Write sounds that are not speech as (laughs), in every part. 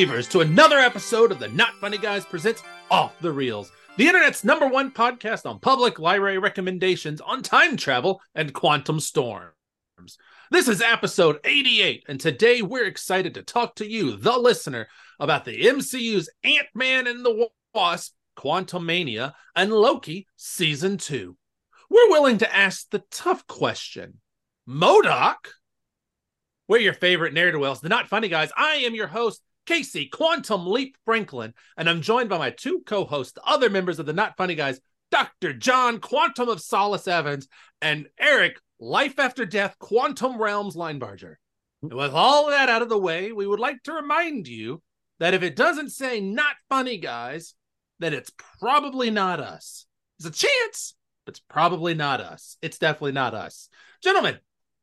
believers, to another episode of the Not Funny Guys presents Off the Reels, the internet's number one podcast on public library recommendations on time travel and quantum storms. This is episode 88, and today we're excited to talk to you, the listener, about the MCU's Ant Man and the Wasp, Quantumania, and Loki Season 2. We're willing to ask the tough question MODOK? We're your favorite ne'er do wells, the not funny guys. I am your host, Casey Quantum Leap Franklin, and I'm joined by my two co hosts, other members of the not funny guys, Dr. John Quantum of Solace Evans and Eric Life After Death Quantum Realms Linebarger. And with all that out of the way, we would like to remind you that if it doesn't say not funny guys, then it's probably not us. There's a chance, but it's probably not us. It's definitely not us. Gentlemen,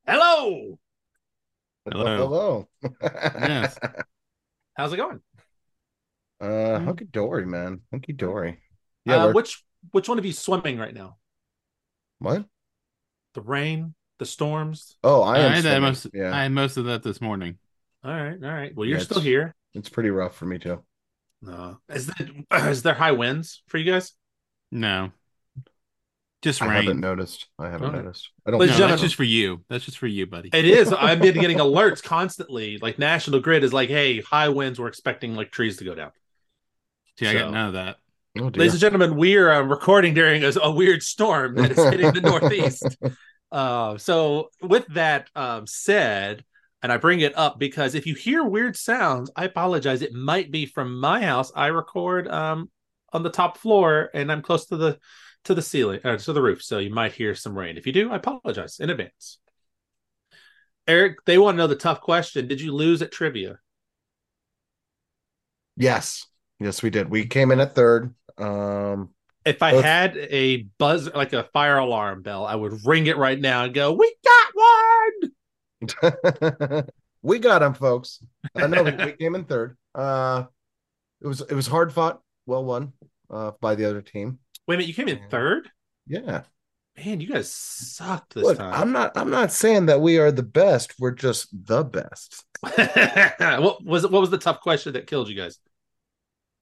hello. Hello. Hello. Yes. (laughs) How's it going? Uh, hunky dory, man. Hunky dory. Yeah. uh, which which one of you swimming right now? what? The rain, the storms. Oh, I I, had most. yeah, I had most of that this morning. All right, all right. Well, you're still here. it's pretty rough for me too. No, is that (clears throat) is there high winds for you guys? No, just rain. I haven't noticed. I haven't Okay. noticed. I don't. Ladies No, and know. that's just for you. That's just for you, buddy. It is. I've been getting alerts constantly. Like National Grid is like, "Hey, high winds. We're expecting like trees to go down." See, I so- got none of that. Oh. Ladies and gentlemen, we are um, recording during a, a weird storm that is hitting the (laughs) Northeast. Uh, so, with that um, said, and I bring it up because if you hear weird sounds, I apologize. It might be from my house. I record um, on the top floor, and I'm close to the to the ceiling, uh, to the roof. So you might hear some rain. If you do, I apologize in advance. Eric, they want to know the tough question. Did you lose at trivia? yes, yes, we did. We came in at third. Um, If I Both- had a buzz like a fire alarm bell, I would ring it right now and go, "We got one!" (laughs) we got him, folks. I know we we came in third. Uh, it was it was hard fought, well won, uh, by the other team. Wait a minute, you came in third? Yeah. Man, you guys sucked this Look, time. I'm not. I'm not saying that we are the best. We're just the best. (laughs) what was? What was the tough question that killed you guys?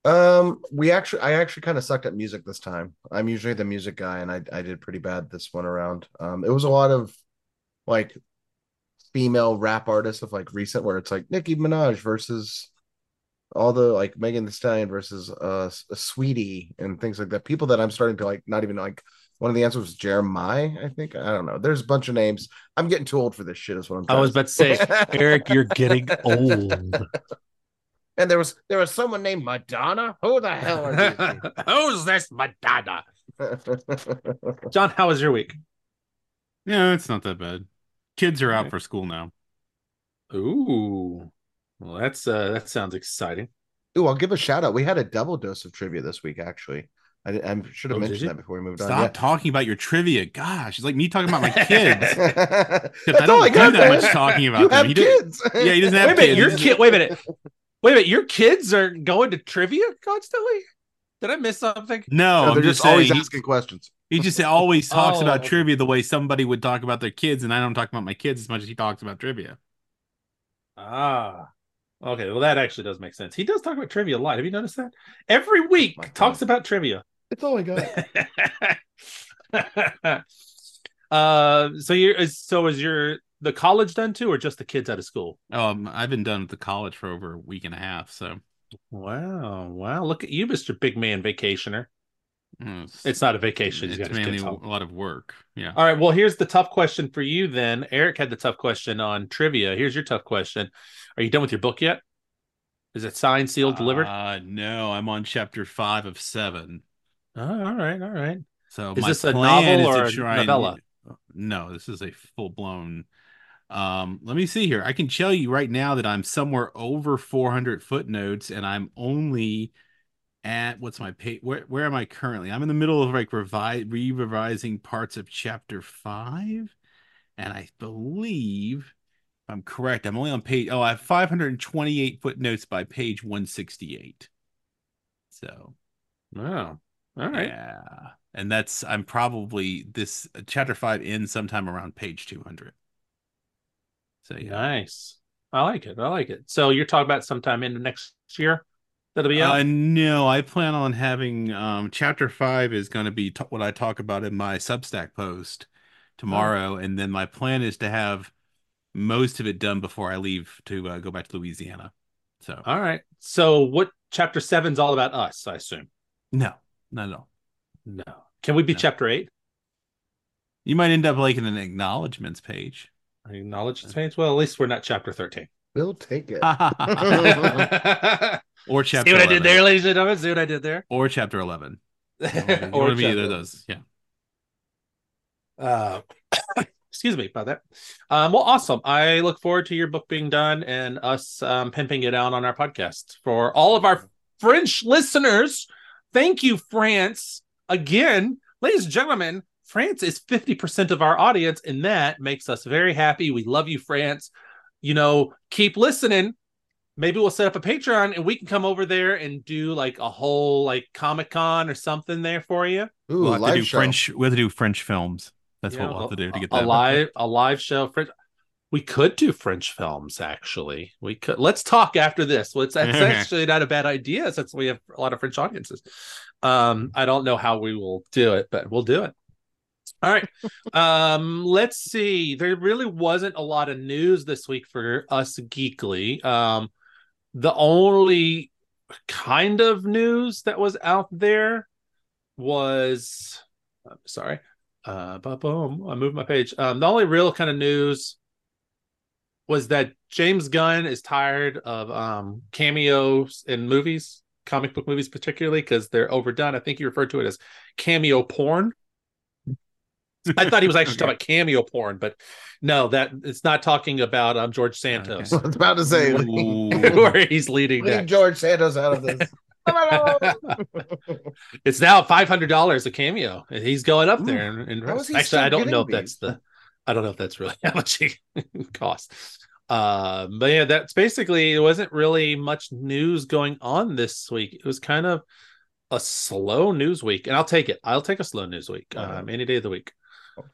Um, we actually, I actually kind of sucked at music this time. I'm usually the music guy, and I I did pretty bad this one around. Um, it was a lot of like female rap artists of like recent, where it's like Nicki Minaj versus all the like Megan Thee Stallion versus uh Saweetie and things like that. People that I'm starting to like, not even like. One of the answers was Jeremiah, I think. I don't know. There's a bunch of names. I'm getting too old for this shit. Is what I'm. I was about to say, say. Eric, you're getting (laughs) old. And there was there was someone named Madonna. Who the hell are (laughs) Who's this Madonna? (laughs) John, how was your week? Yeah, it's not that bad. Kids are out Okay. for school now. Ooh, well, that's uh, that sounds exciting. Ooh, I'll give a shout out. We had a double dose of trivia this week, actually. I, I should have Oh, mentioned that before we moved on. Stop on. talking about your trivia. Gosh, it's like me talking about my kids. (laughs) That's I don't do got, that man. much talking about You them. have He did- kids. (laughs) Yeah, he doesn't have Wait a minute, kids. your He's- kid. Wait a minute. Wait a minute, your kids are going to trivia constantly. Did I miss something? No, No, I'm they're just just always saying. asking questions. He just always talks about Oh. trivia the way somebody would talk about their kids, and I don't talk about my kids as much as he talks about trivia. Ah, okay. Well, that actually does make sense. He does talk about trivia a lot. Have you noticed that? Every week My God. talks about trivia. It's all I got. (laughs) uh, so you're is- so is your the college done too, or just the kids out of school? Um, I've been done with the college for over a week and a half, so Wow, wow! Look at you, Mister Big Man Vacationer. It's, It's not a vacation. He's it's mainly a lot of work. Yeah. All right. Well, here's the tough question for you then. Eric had the tough question on trivia. Here's your tough question. Are you done with your book yet? Is it signed, sealed, delivered? Uh, no, I'm on chapter five of seven. Oh, all right, all right. So Is this a novel or a and- novella? no, this is a full blown. Um, let me see here. I can tell you right now that I'm somewhere over 400 footnotes, and I'm only at what's my page? Where where am I currently? I'm in the middle of like revi- re-revising parts of chapter five, and I believe if I'm correct. I'm only on page. Oh, I have 528 footnotes by page 168. So Oh, all right. yeah. And that's I'm probably this uh, chapter five ends sometime around page 200. So yeah. Nice. I like it. I like it. So you're talking about sometime in the next year that'll be out. Uh, no, I plan on having um, chapter five is going to be t- what I talk about in my Substack post tomorrow, and then my plan is to have most of it done before I leave to uh, go back to Louisiana. So all right. So what chapter seven's all about us? I assume. no, not at all. No. Can we be No. chapter eight? You might end up liking an acknowledgments page. Acknowledge its page. Well, at least we're not chapter thirteen. We'll take it. (laughs) or chapter. See what I did there, ladies and gentlemen? See what I did there? Or chapter eleven. (laughs) Or want be either of those. Yeah. Uh, (coughs) excuse me about that. Um, well, awesome. I look forward to your book being done and us um, pimping it out on our podcast. For all of our French listeners, thank you, France. Again, ladies and gentlemen, France is 50% of our audience, and that makes us very happy. We love you, France. You know, keep listening. Maybe we'll set up a Patreon and we can come over there and do like a whole like Comic Con or something there for you. Ooh, We'll have to live do show. French. We have to do French films. That's Yeah, what we'll have to do to get a that. live a live show. French. We could do French films. Actually, we could. Let's talk after this. Well, it's that's (laughs) actually not a bad idea since we have a lot of French audiences. Um, I don't know how we will do it, but we'll do it. All right. um, let's see. There really wasn't a lot of news this week for us geekly. Um, the only kind of news that was out there was I'm sorry. Uh, boom, I moved my page. Um, the only real kind of news was that James Gunn is tired of um cameos in movies, comic book movies particularly, because they're overdone. I think he referred to it as cameo porn. I thought he was actually Okay. talking about cameo porn, but no, that it's not talking about um George Santos, (laughs) I was about to say, (laughs) where he's leading leave. George Santos out of this. (laughs) it's now five hundred dollars a cameo, he's going up there. And, and How is he actually, I don't know if that's the, I don't know if that's really how much he costs. Uh, but yeah, that's basically it. Wasn't really much news going on this week. It was kind of a slow news week, and I'll take it. I'll take a slow news week um, any day of the week.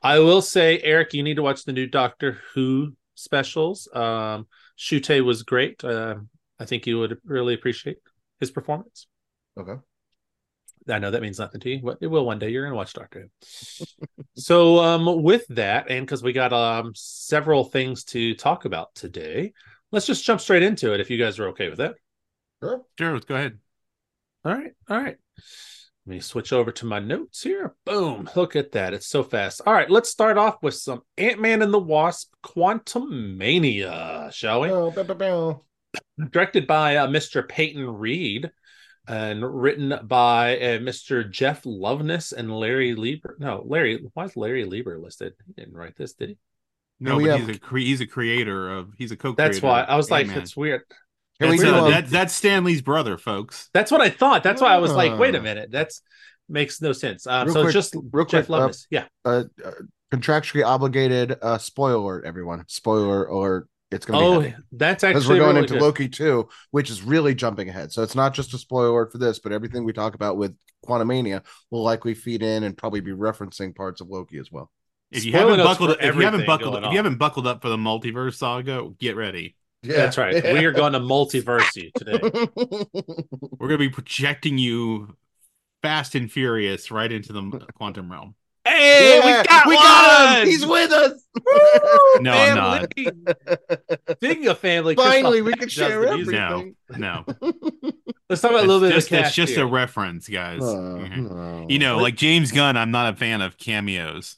I will say, Eric, you need to watch the new Doctor Who specials. Um, Ncuti was great. Uh, I think you would really appreciate his performance. okay. I know that means nothing to you, but it will one day. You're gonna watch Doctor Who. (laughs) so um with that, and because we got um several things to talk about today, let's just jump straight into it if you guys are okay with that. Sure. Sure, go ahead. All right, all right. Let me switch over to my notes here. Boom. Look at that. It's so fast. All right, let's start off with some Ant-Man and the Wasp Quantumania, shall we? Oh, bow, bow, bow. directed by uh, Mr. Peyton Reed and written by uh, Mr. Jeff Loveness and Larry Lieber. No, Larry. Why is Larry Lieber listed? He didn't write this, did he? No, we but have- he's a cre- he's a creator of he's a co-creator. That's why I was like, Ant-Man. it's weird. Can we That's, do uh, that, that's Stanley's brother, folks. That's what I thought. That's why I was like, wait a Ah. minute, that's makes no sense. Real so quick- it's just real Jeff quick, uh, Loveness. yeah, uh, uh, contractually obligated uh spoiler alert, everyone spoiler alert it's gonna oh, be heavy. that's actually because actually we're going really into good. loki 2 which is really jumping ahead so it's not just a spoiler alert for this but everything we talk about with quantumania will likely feed in and probably be referencing parts of loki as well If you Spoiler haven't buckled, for if you haven't buckled, going if you haven't buckled up for the multiverse saga, get ready. Yeah That's right. We are going to (laughs) multiverse you today. We're gonna be projecting you fast and furious right into the quantum realm. Hey, Yeah, we got we one! got him he's with us No, I'm not. Family. Speaking of family, finally we can share the music. everything No, (laughs) Let's talk about a little bit it's of just, the it's just here. a reference, guys. Oh, Mhm. no. You know, like James Gunn, I'm not a fan of cameos.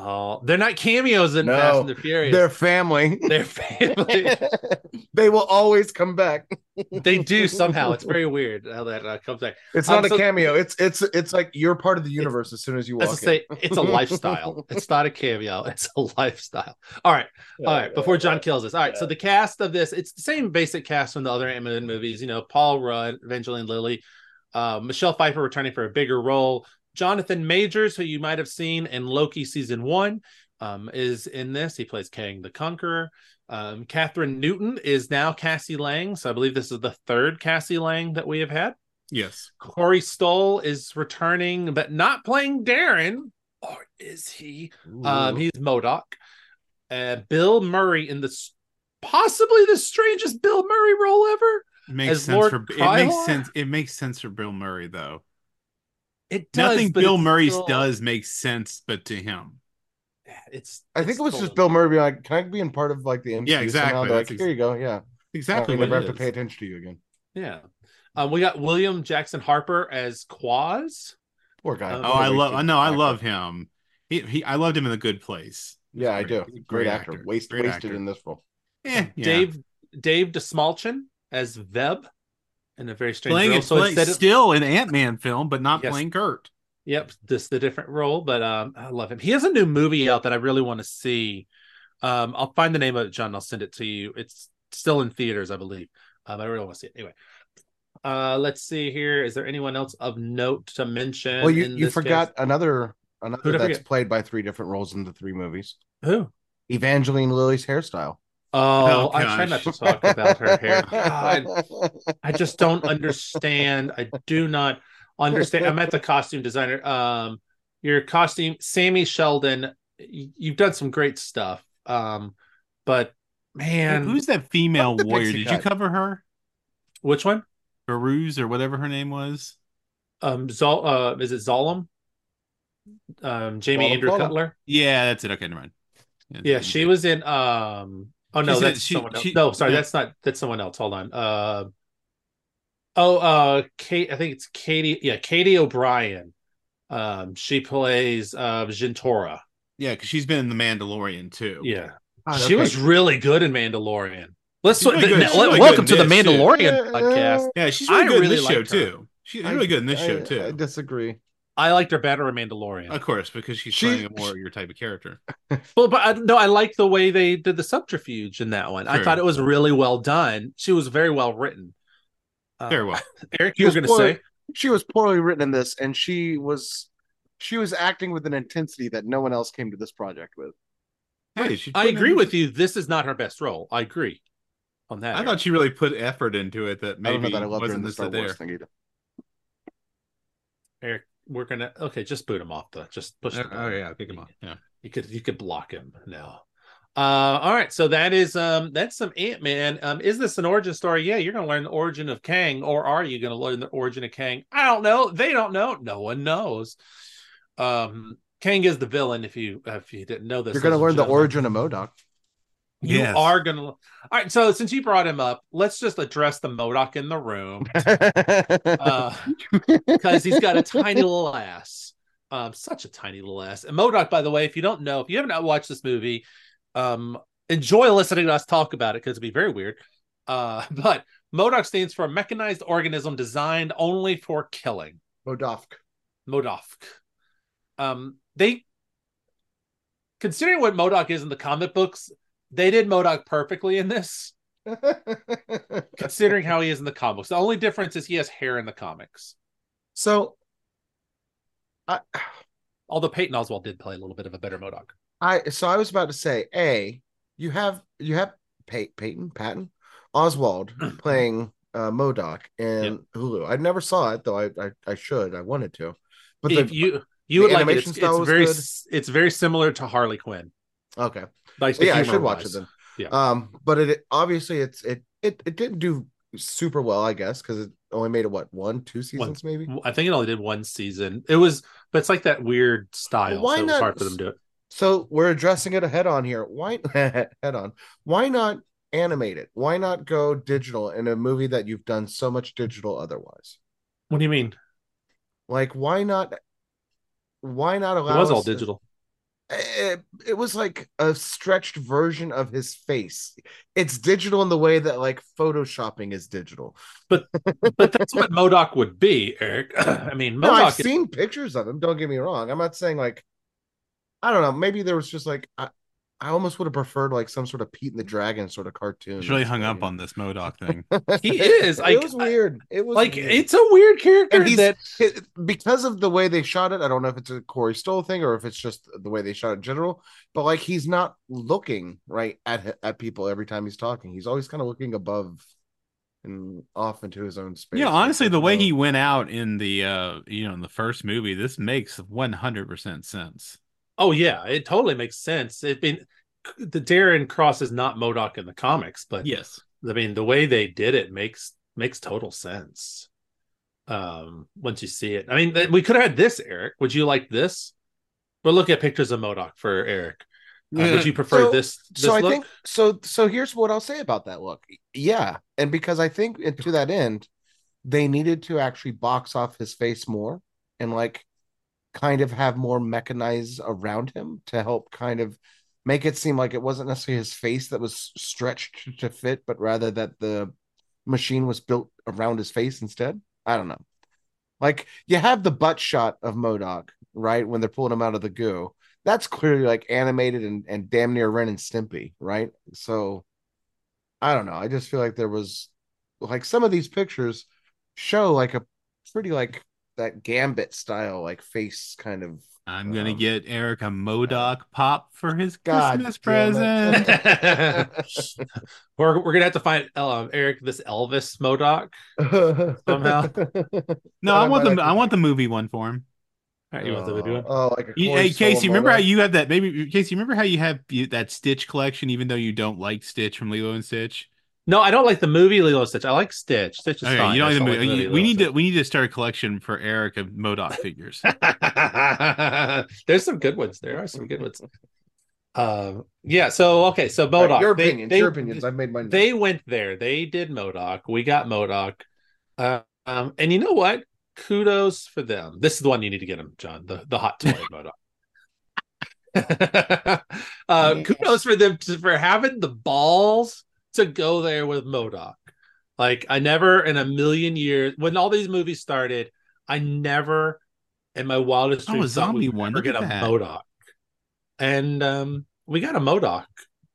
Oh, they're not cameos in No, Fast and the Furious. they're family (laughs) They're family. (laughs) they will always come back they do somehow. It's very weird how that uh, comes back. It's Um, not a so- cameo. It's it's it's like you're part of the universe as soon as you walk I say, in. it's a lifestyle. (laughs) It's not a cameo. It's a lifestyle. All right. All right, before John kills us. All right, so the cast of this, it's the same basic cast from the other Ant-Man movies. You know, Paul Rudd, Evangeline Lilly, uh, Michelle Pfeiffer returning for a bigger role. Jonathan Majors, who you might have seen in Loki season one, um, is in this. He plays Kang the Conqueror. Um, Kathryn Newton is now Cassie Lang. So I believe this is the third Cassie Lang that we have had. Yes. Corey Stoll is returning, but not playing Darren. Or is he? Um, he's MODOK. Uh, Bill Murray in the possibly the strangest Bill Murray role ever. Makes sense Lord for it makes sense. It makes sense for Bill Murray though. It does, Nothing Bill it's Murray still- does make sense, but to him. It's. I think it's it was still- just Bill Murray being like, "Can I be in part of like the MCU Yeah, exactly. somehow?" Like, ex- here you go. Yeah, Exactly I what never it have to pay attention to you again. Yeah. Um, we got William Jackson Harper as Quaz. Poor guy. Oh, Oh, I love. I know. I love him. He, he. I loved him in The Good Place. He was Yeah, I do. He's a Great, actor. Waste, Great wasted actor. in this role. Eh, yeah. Dave Dave Dastmalchian as Veb in a very strange playing role. it So play, instead of still an Ant Man film, but not Yes. playing Kurt. Yep, this is the different role, but um, I love him. He has a new movie out that I really want to see. Um, I'll find the name of it, John. I'll send it to you. It's still in theaters, I believe. Um, I really want to see it. Anyway, uh, let's see here. Is there anyone else of note to mention? Well, you in you this forgot cast? another another that's forget? played by three different roles in the three movies. who? Evangeline Lilly's hairstyle. Oh, Oh, I try not gosh. to talk about her hair. (laughs) God, I just don't understand. I do not understand. I'm at the costume designer. Um, your costume, Sammy Sheldon. You've done some great stuff. Um, but man, Who's that female warrior? Pixie Did you cover her? which one? Baruz or whatever her name was. Um, Zol. Uh, is it Zolom? Um, Jamie Zolom Andrew Zolom. Cutler. Yeah, that's it. Okay, never mind. Yeah, she was in. Um, oh no, She's in- that's she- someone else. she- no, sorry, yeah. that's not. That's someone else. Hold on. Uh, oh, uh, Kate. I think it's Katie. Yeah, Katy O'Brian. Um, she plays uh Jentorra. Yeah, because she's been in The Mandalorian too. Yeah, God, she okay. was really good in Mandalorian. Let's really good. th- She's really welcome to the in this, too. Mandalorian podcast. Yeah, she's really I good in this show her. too. She's really good in this I- show too. I disagree. I liked her better in Mandalorian. Of course, because she's She- playing a more your type of character. (laughs) Well, but I, no, I like the way they did the subterfuge in that one. I thought it was really well done. She was very well written. Uh, Very well. (laughs) Eric, you were She going was to poorly- say? she was poorly written in this, and she was she was acting with an intensity that no one else came to this project with. Hey, she I put in agree with you. This is not her best role. I agree on that. I Eric. thought she really put effort into it. That I don't know maybe that I loved her in wasn't the this Star there. Wars thing either. Eric, we're gonna okay. Just boot him off the. Just push. Oh, the oh, yeah, kick him off. Yeah. You could you could block him now. Uh, all right. So that is um that's some Ant Man. Um, is this an origin story? Yeah, you're gonna learn the origin of Kang, or are you gonna learn the origin of Kang? I don't know. They don't know. No one knows. Um, Kang is the villain. If you if you didn't know this, You're going to learn the origin of MODOK. You Yes. are gonna. All right. So since you brought him up, let's just address the MODOK in the room. (laughs) Uh, (laughs) because he's got a tiny little ass. Um, such a tiny little ass. And MODOK, by the way, if you don't know, if you haven't watched this movie, um, enjoy listening to us talk about it because it'd be very weird. Uh, (laughs) but MODOK stands for a mechanized organism designed only for killing. MODOK. MODOK. Um, they considering what MODOK is in the comic books, they did MODOK perfectly in this. (laughs) Considering how he is in the comics, the only difference is he has hair in the comics. so, I, Although Peyton Oswalt did play a little bit of a better MODOK. I so I was about to say, a you have you have Pey- Peyton Patton Oswalt (clears throat) playing uh, MODOK in Hulu. I never saw it though. I I, I should. I wanted to, but if the, you you the would like it, it's, style it's very good. it's very similar to Harley Quinn. okay. The yeah, I should watch it then. Yeah. Um, but it obviously it's it it it didn't do super well, I guess, because it only made it what one two seasons maybe. I think it only did one season. It was, but it's like that weird style. Why so it was not hard for them to do it. So we're addressing it head on here. Why (laughs) head on? Why not animate it? Why not go digital in a movie that you've done so much digital otherwise? What do you mean? Like why not? Why not allow? It was all us to- digital. It, it was like a stretched version of his face. It's digital in the way that like photoshopping is digital. But but that's what MODOK would be, Eric. (clears throat) I mean, No, I've MODOK. is- seen pictures of him. Don't get me wrong. I'm not saying like I don't know. Maybe there was just like I, I almost would have preferred like some sort of Pete and the Dragon sort of cartoon. She's really hung up on this MODOK (laughs) thing. He is, it was weird. It was like weird. it's a weird character he's that it, because of the way they shot it. I don't know if it's a Corey Stoll thing or if it's just the way they shot it in general. But like he's not looking right at at people every time he's talking. He's always kind of looking above and off into his own space. Yeah, honestly, the way So- he went out in the uh you know in the first movie, this makes one hundred percent sense. Oh yeah, it totally makes sense. It been the Darren Cross is not MODOK in the comics, but Yes. I mean the way they did it makes makes total sense. Um, once you see it, I mean, we could have had this, Eric. Would you like this? But look at pictures of MODOK for Eric. Uh, would you prefer So- this? this so I look? think so. So here's what I'll say about that look. Yeah, and because I think and to that end, they needed to actually box off his face more and like kind of have more mechanized around him to help kind of make it seem like it wasn't necessarily his face that was stretched to fit, but rather that the machine was built around his face instead. I don't know. Like you have the butt shot of MODOK, right? When they're pulling him out of the goo. That's clearly like animated and, and damn near Ren and Stimpy, right? So I don't know. I just feel like there was like some of these pictures show like a pretty like that gambit style like face kind of I'm gonna Um, get Eric a MODOK pop for his God Christmas present. (laughs) (laughs) we're we're gonna have to find um, Eric this Elvis MODOK. (laughs) Somehow. No, I want the I want the movie one for him. All right, you want the video? Oh, like a You- hey Casey, Stoll remember how you had that? Maybe Casey, remember how you have you, that Stitch collection, even though you don't like Stitch from Lilo and Stitch. No, I don't like the movie Lilo and Stitch. I like Stitch. Stitch is Okay, fine. you don't like the just movie. like you- Lilo we and need to we need to start a collection for Eric of MODOK figures. (laughs) There's some good ones. There are some good ones. Um, yeah. So okay. So All MODOK. right, your they- opinions, they- your opinions. I've made mine. They went there. They did MODOK. We got MODOK. Uh, um, and you know what? Kudos for them. This is the one you need to get him, John. The the hot toy (laughs) MODOK. (laughs) uh, Yes. kudos for them to, for having the balls to go there with MODOK. Like I never in a million years when all these movies started, I never in my wildest Oh, a dreams thought zombie we'd one. ever Look get a that. MODOK. And um, we got a MODOK,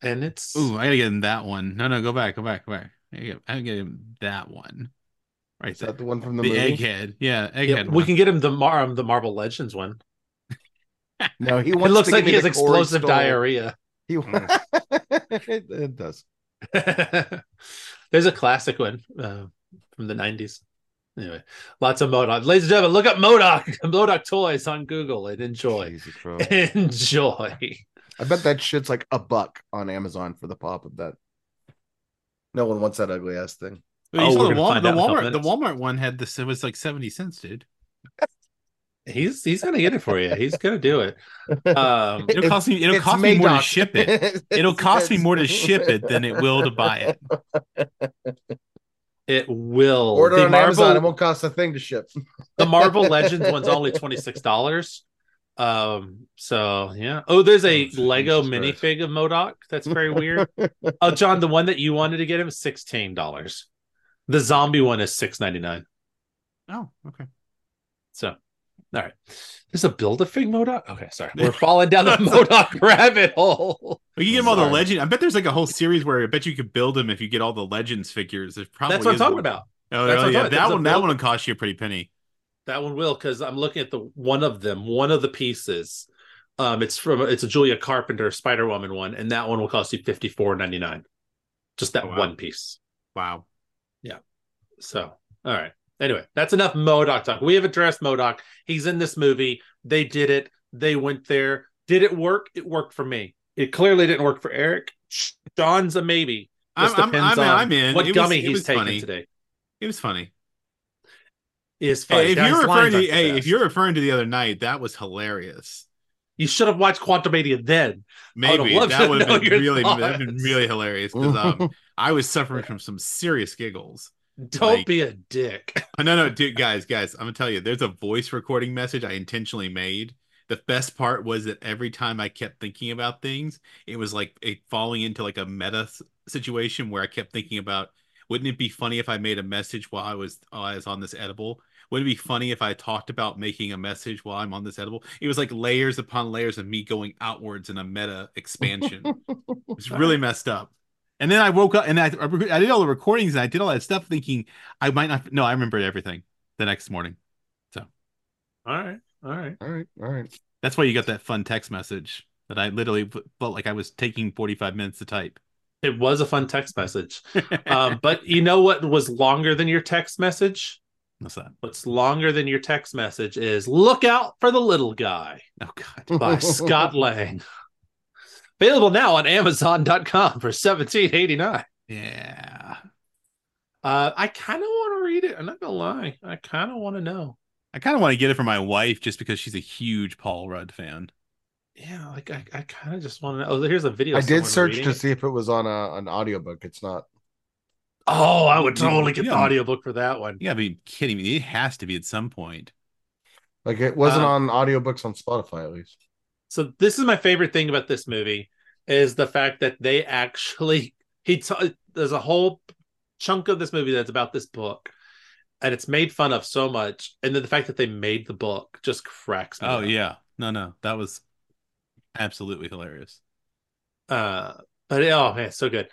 and it's Ooh, I gotta get him that one. No, no, go back, go back, go back. I gotta get, I gotta get him that one. Right Is there. that the one from the, The, movie? egghead. Yeah, egghead. Yeah, we can get him the Mar um, the Marvel Legends one. (laughs) No, he It looks to like he has explosive Stoll. diarrhea. He, it, (laughs) it does. (laughs) There's a classic one uh, from the 90s. Anyway, lots of MODOK. Ladies and gentlemen, look up MODOK, (laughs) MODOK toys on Google and enjoy. (laughs) Enjoy. I bet that shit's like a buck on Amazon for the pop of that. No one wants that ugly ass thing. Well, Oh, the, gonna Wal- the out in a couple Walmart. The. Walmart one had this. It was like seventy cents, dude. He's he's gonna get it for you. He's gonna do it. (laughs) Um, It'll cost me. It'll It's cost me more to ship it. (laughs) It'll cost me more to ship it than it will to buy it. (laughs) it will Order the on Marvel, Amazon. It won't cost a thing to ship. the Marvel Legends one's only twenty six dollars. Um. So yeah. Oh, there's a Oh, Lego Jesus Christ. minifig of MODOK. That's very weird. oh, John, the one that you wanted to get him, sixteen dollars. The zombie one is six ninety nine. Oh, okay. So, all right. There's a build a fig MODOK. Okay, sorry, (laughs) we're falling down the MODOK (laughs) rabbit hole. We can get them all the legend. I bet there's like a whole series where I bet you could build them if you get all the legends figures. There's probably That's what I'm talking one. about. Oh, oh, yeah, that there's one. That one will cost you a pretty penny. That one will because I'm looking at the one of them, one of the pieces. Um, it's from it's a Julia Carpenter Spider Woman one, and that one will cost you fifty four ninety nine. Just that Oh, wow. one piece. Wow. Yeah. So, all right. Anyway, that's enough MODOK talk. We have addressed MODOK. He's in this movie. They did it. They went there. Did it work? It worked for me. It clearly didn't work for Eric. John's a maybe. I'm, Just I'm, I'm, on I'm in. what It was- gummy it he's taking funny. today. It was funny. Is funny. Hey, if Guys, you're referring to aren't the hey, if you're referring to the other night, that was hilarious. you should have watched Quantumania then. Maybe loved that would have been really, that'd been really hilarious because um, (laughs) I was suffering from some serious giggles. Don't Like- be a dick. (laughs) Oh, no, no, dude, guys, guys, I'm gonna tell you, there's a voice recording message I intentionally made. The best part was that every time I kept thinking about things, it was like a falling into like a meta situation where I kept thinking about, wouldn't it be funny if I made a message while I was while I was on this edible? Would it be funny if I talked about making a message while I'm on this edible? It was like layers upon layers of me going outwards in a meta expansion. it's really (laughs) messed up. And then I woke up and I, I did all the recordings and I did all that stuff thinking I might not. No, I remembered everything the next morning. So, all right. All right. all right, all right. That's why you got that fun text message that I literally felt like I was taking 45 minutes to type. It was a fun text message. (laughs) Um, but you know what was longer than your text message? What's that? What's longer than your text message is Look Out for the Little Guy Oh, God. by Scott Lang. (laughs) Available now on Amazon.com for seventeen eighty nine. Yeah. Uh, I kind of want to read it. I'm not gonna lie. I kind of want to know. I kind of want to get it for my wife just because she's a huge Paul Rudd fan. Yeah, like I, I kind of just want to know. Oh, here's a video. I did search to it. see if it was on a, an audiobook. It's not. Oh, I would totally get the Yeah. audiobook for that one. You gotta be kidding me. It has to be at some point. Like it wasn't Uh, on audiobooks on Spotify at least. So this is my favorite thing about this movie is the fact that they actually (laughs) he t- there's a whole chunk of this movie that's about this book and it's made fun of so much and then the fact that they made the book just cracks me Oh up. yeah. No, no. That was absolutely hilarious. uh but oh man so good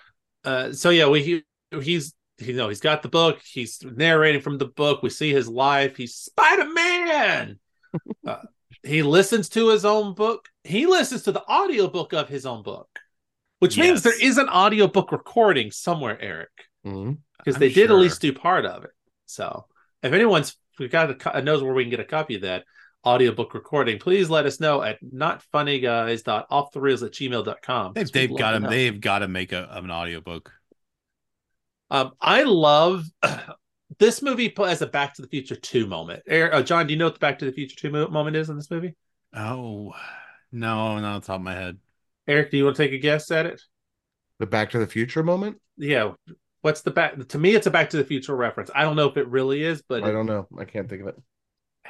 uh so yeah we he, he's you know he's got the book he's narrating from the book we see his life he's spider-man uh, (laughs) he listens to his own book. He listens to the audiobook of his own book which means there is an audiobook recording somewhere eric because I'm they did sure. at least do part of it. So if anyone's we got a, knows where we can get a copy of that audiobook recording please let us know at notfunnyguys.offthereels at gmail.com They've, they've got to they've got to make a, an audiobook. Um, I love this movie as a Back to the Future 2 moment. Uh, John, do you know what the Back to the Future 2 mo- moment is in this movie? Oh no, not on the top of my head. Eric, do you want to take a guess at it? The Back to the Future moment. Yeah. What's the back? To me, it's a Back to the Future reference. I don't know if it really is, but I don't know. I can't think of it.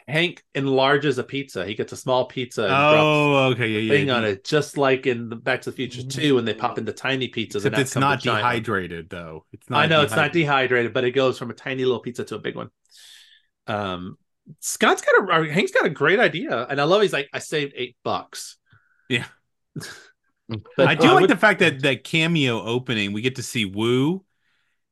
Hank enlarges a pizza. He gets a small pizza Oh, okay, yeah, thing yeah. on it, just like in the Back to the Future 2 when they pop into tiny pizzas. Except it's not dehydrated though. It's not. I know it's not dehydrated. but it goes from a tiny little pizza to a big one. Um, Scott's got a or Hank's got a great idea, and I love. He's like, I saved eight bucks. Yeah. (laughs) But I do like with- the fact that that cameo opening, we get to see Woo,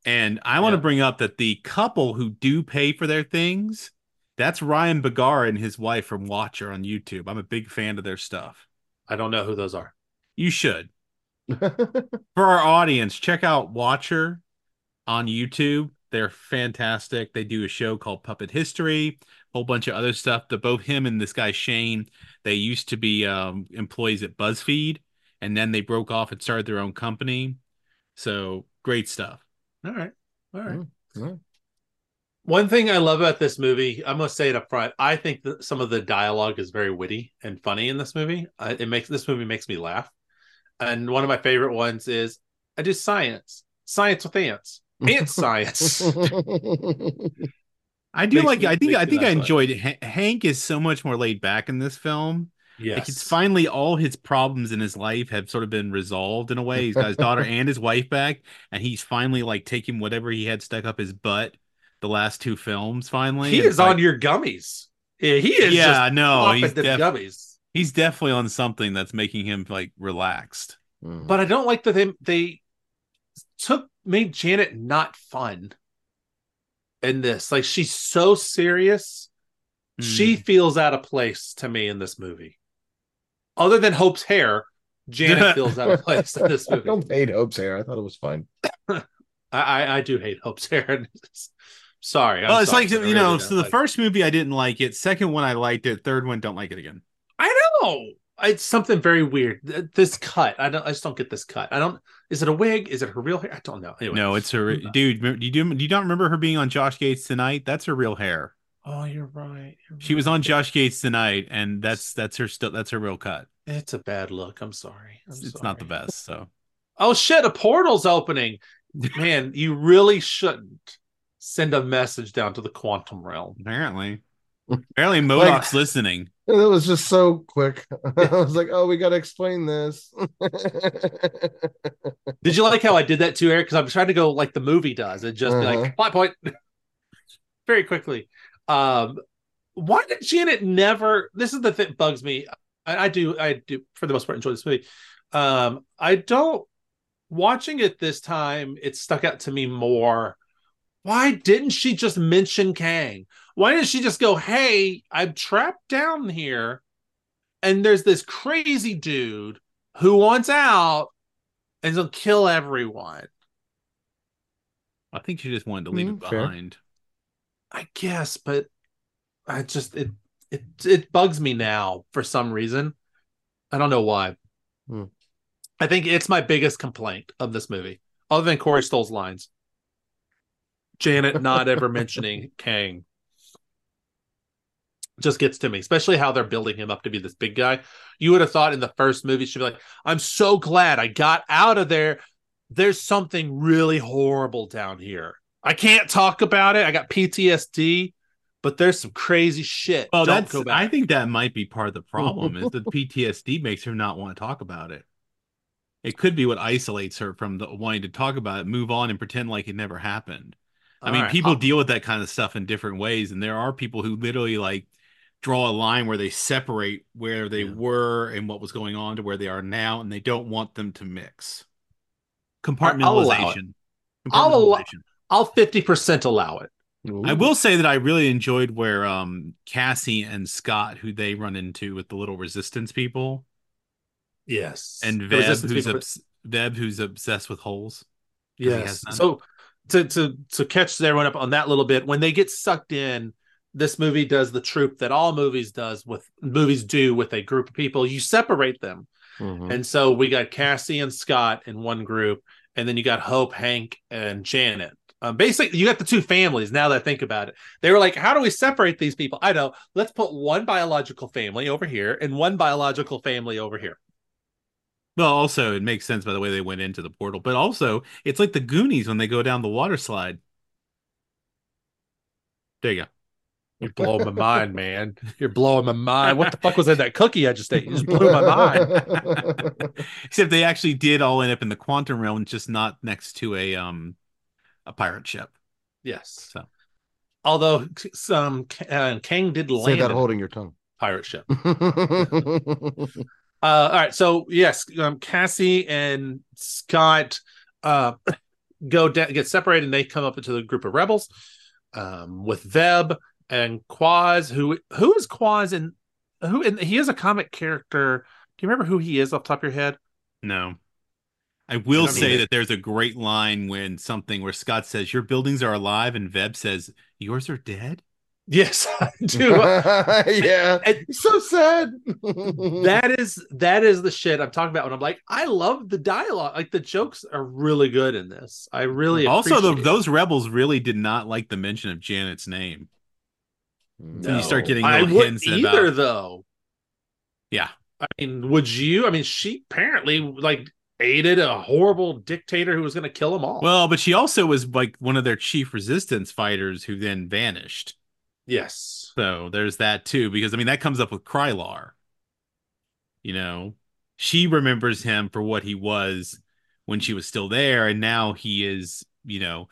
and I want to Yeah. bring up that the couple who do pay for their things, that's Ryan Bergara and his wife from Watcher on YouTube. I'm a big fan of their stuff. I don't know who those are. You should. (laughs) For our audience, check out Watcher on YouTube. They're fantastic. They do a show called Puppet History, a whole bunch of other stuff. The both him and this guy Shane, they used to be um, employees at BuzzFeed, and then they broke off and started their own company. So great stuff. All right, all right. Mm, yeah. One thing I love about this movie, I'm gonna say it up front. I think that some of the dialogue is very witty and funny in this movie. Uh, it makes this movie makes me laugh. And one of my favorite ones is I do science, science with ants, ant science. (laughs) I do Makes like. me- I think. I think I enjoyed it. Hank is so much more laid back in this film. yes, Like it's finally all his problems in his life have sort of been resolved in a way. He's got his daughter (laughs) and his wife back, and he's finally like taking whatever he had stuck up his butt the last two films. Finally, He is it's like- on your gummies. Yeah, he is. Yeah, just no, he's them def- gummies. he's definitely on something that's making him like relaxed. Mm. But I don't like that they they took made Janet not fun in this. Like she's so serious. She Mm. feels out of place to me in this movie. Other than Hope's hair, Janet (laughs) feels out of place in this (laughs) I movie. don't hate Hope's hair. I thought it was fine. (laughs) I, I, I do hate Hope's hair. Sorry. I'm well, it's sorry. like you really know. So the like- first movie I didn't like it. Second one I liked it. Third one don't like it again. I know it's something very weird. This cut, I don't. I just don't get this cut. I don't. Is it a wig? Is it her real hair? I don't know. Anyway. No, it's her mm-hmm. dude. Do you do? You not remember her being on Josh Gates tonight? That's her real hair. Oh, you're right. You're She was on Josh Gates tonight, and that's that's her still that's her real cut. It's a bad look. I'm sorry. I'm It's, it's not the best. So Oh shit! A portal's opening. Man, you really shouldn't send a message down to the quantum realm. apparently, apparently MODOK's listening. It was just so quick. (laughs) I was like, oh, we got to explain this. (laughs) Did you like how I did that too, Eric? Because I'm trying to go like the movie does and just be Uh-huh. like plot point (laughs) very quickly. Um, why did Janet never? This is the thing that bugs me. I, I do, I do for the most part enjoy this movie. Um, I don't watching it this time. It stuck out to me more. Why didn't she just mention Kang? Why didn't she just go, "Hey, I'm trapped down here, and there's this crazy dude who wants out." and he'll kill everyone. I think she just wanted to leave Mm, it fair. behind. I guess, but I just it it it bugs me now for some reason. I don't know why. Hmm. I think it's my biggest complaint of this movie, other than Corey Stoll's lines. Janet not ever mentioning (laughs) Kang just gets to me, especially how they're building him up to be this big guy. You would have thought in the first movie she'd be like, "I'm so glad I got out of there. There's something really horrible down here. I can't talk about it. I got PTSD, but there's some crazy shit. Well, Don't that's go back." I think that might be part of the problem is that (laughs) PTSD makes her not want to talk about it. It could be what isolates her from the wanting to talk about it, move on, and pretend like it never happened. I All mean, right. people I'll- deal with that kind of stuff in different ways, and there are people who literally like draw a line where they separate where they Yeah. were and what was going on to where they are now, and they don't want them to mix. Compartmentalization. I'll allow- Compartmentalization. I'll fifty percent allow it. I will say that I really enjoyed where um Cassie and Scott, who they run into with the little resistance people, Yes, and Veb, who's obs- Veb, who's obsessed with holes. Yes. So to to to catch everyone up on that little bit, when they get sucked in, this movie does the troop that all movies does with movies do with a group of people. You separate them, Mhm. and so we got Cassie and Scott in one group, and then you got Hope, Hank, and Janet. Um, basically, you got the two families. Now that I think about it, they were like, "How do we separate these people?" I know. Let's put one biological family over here and one biological family over here. Well, also it makes sense by the way they went into the portal, but also it's like the Goonies when they go down the water slide. There you go. You're blowing my mind, man. You're blowing my mind. What the fuck was in that cookie I just ate? You just blew my mind. (laughs) Except they actually did all end up in the quantum realm, just not next to a um a pirate ship. Yes. So. Although some uh, Kang did land Say that holding your tongue. pirate ship. (laughs) Uh, all right. So yes, um, Cassie and Scott uh, (coughs) go da- get separated, and they come up into the group of rebels um, with Veb and Quaz. Who who is Quaz? And who? And he is a comic character. Do you remember who he is off the top of your head? No. I will don't say that there's a great line when something where Scott says, Your buildings are alive, and Veb says, Yours are dead. Yes, (laughs) I do. (laughs) yeah. And- It's so sad. (laughs) that is that is the shit I'm talking about when I'm like, I love the dialogue. Like the jokes are really good in this. I really Also, the, those rebels really did not like the mention of Janet's name. So you start getting I wouldn't hints either about- though. Yeah. I mean, would you? I mean, she apparently like aided a horrible dictator who was going to kill them all. Well, but she also was like one of their chief resistance fighters who then vanished. Yes, So there's that too, because I mean that comes up with Krylar. You know, she remembers him for what he was when she was still there, and now he is, you know,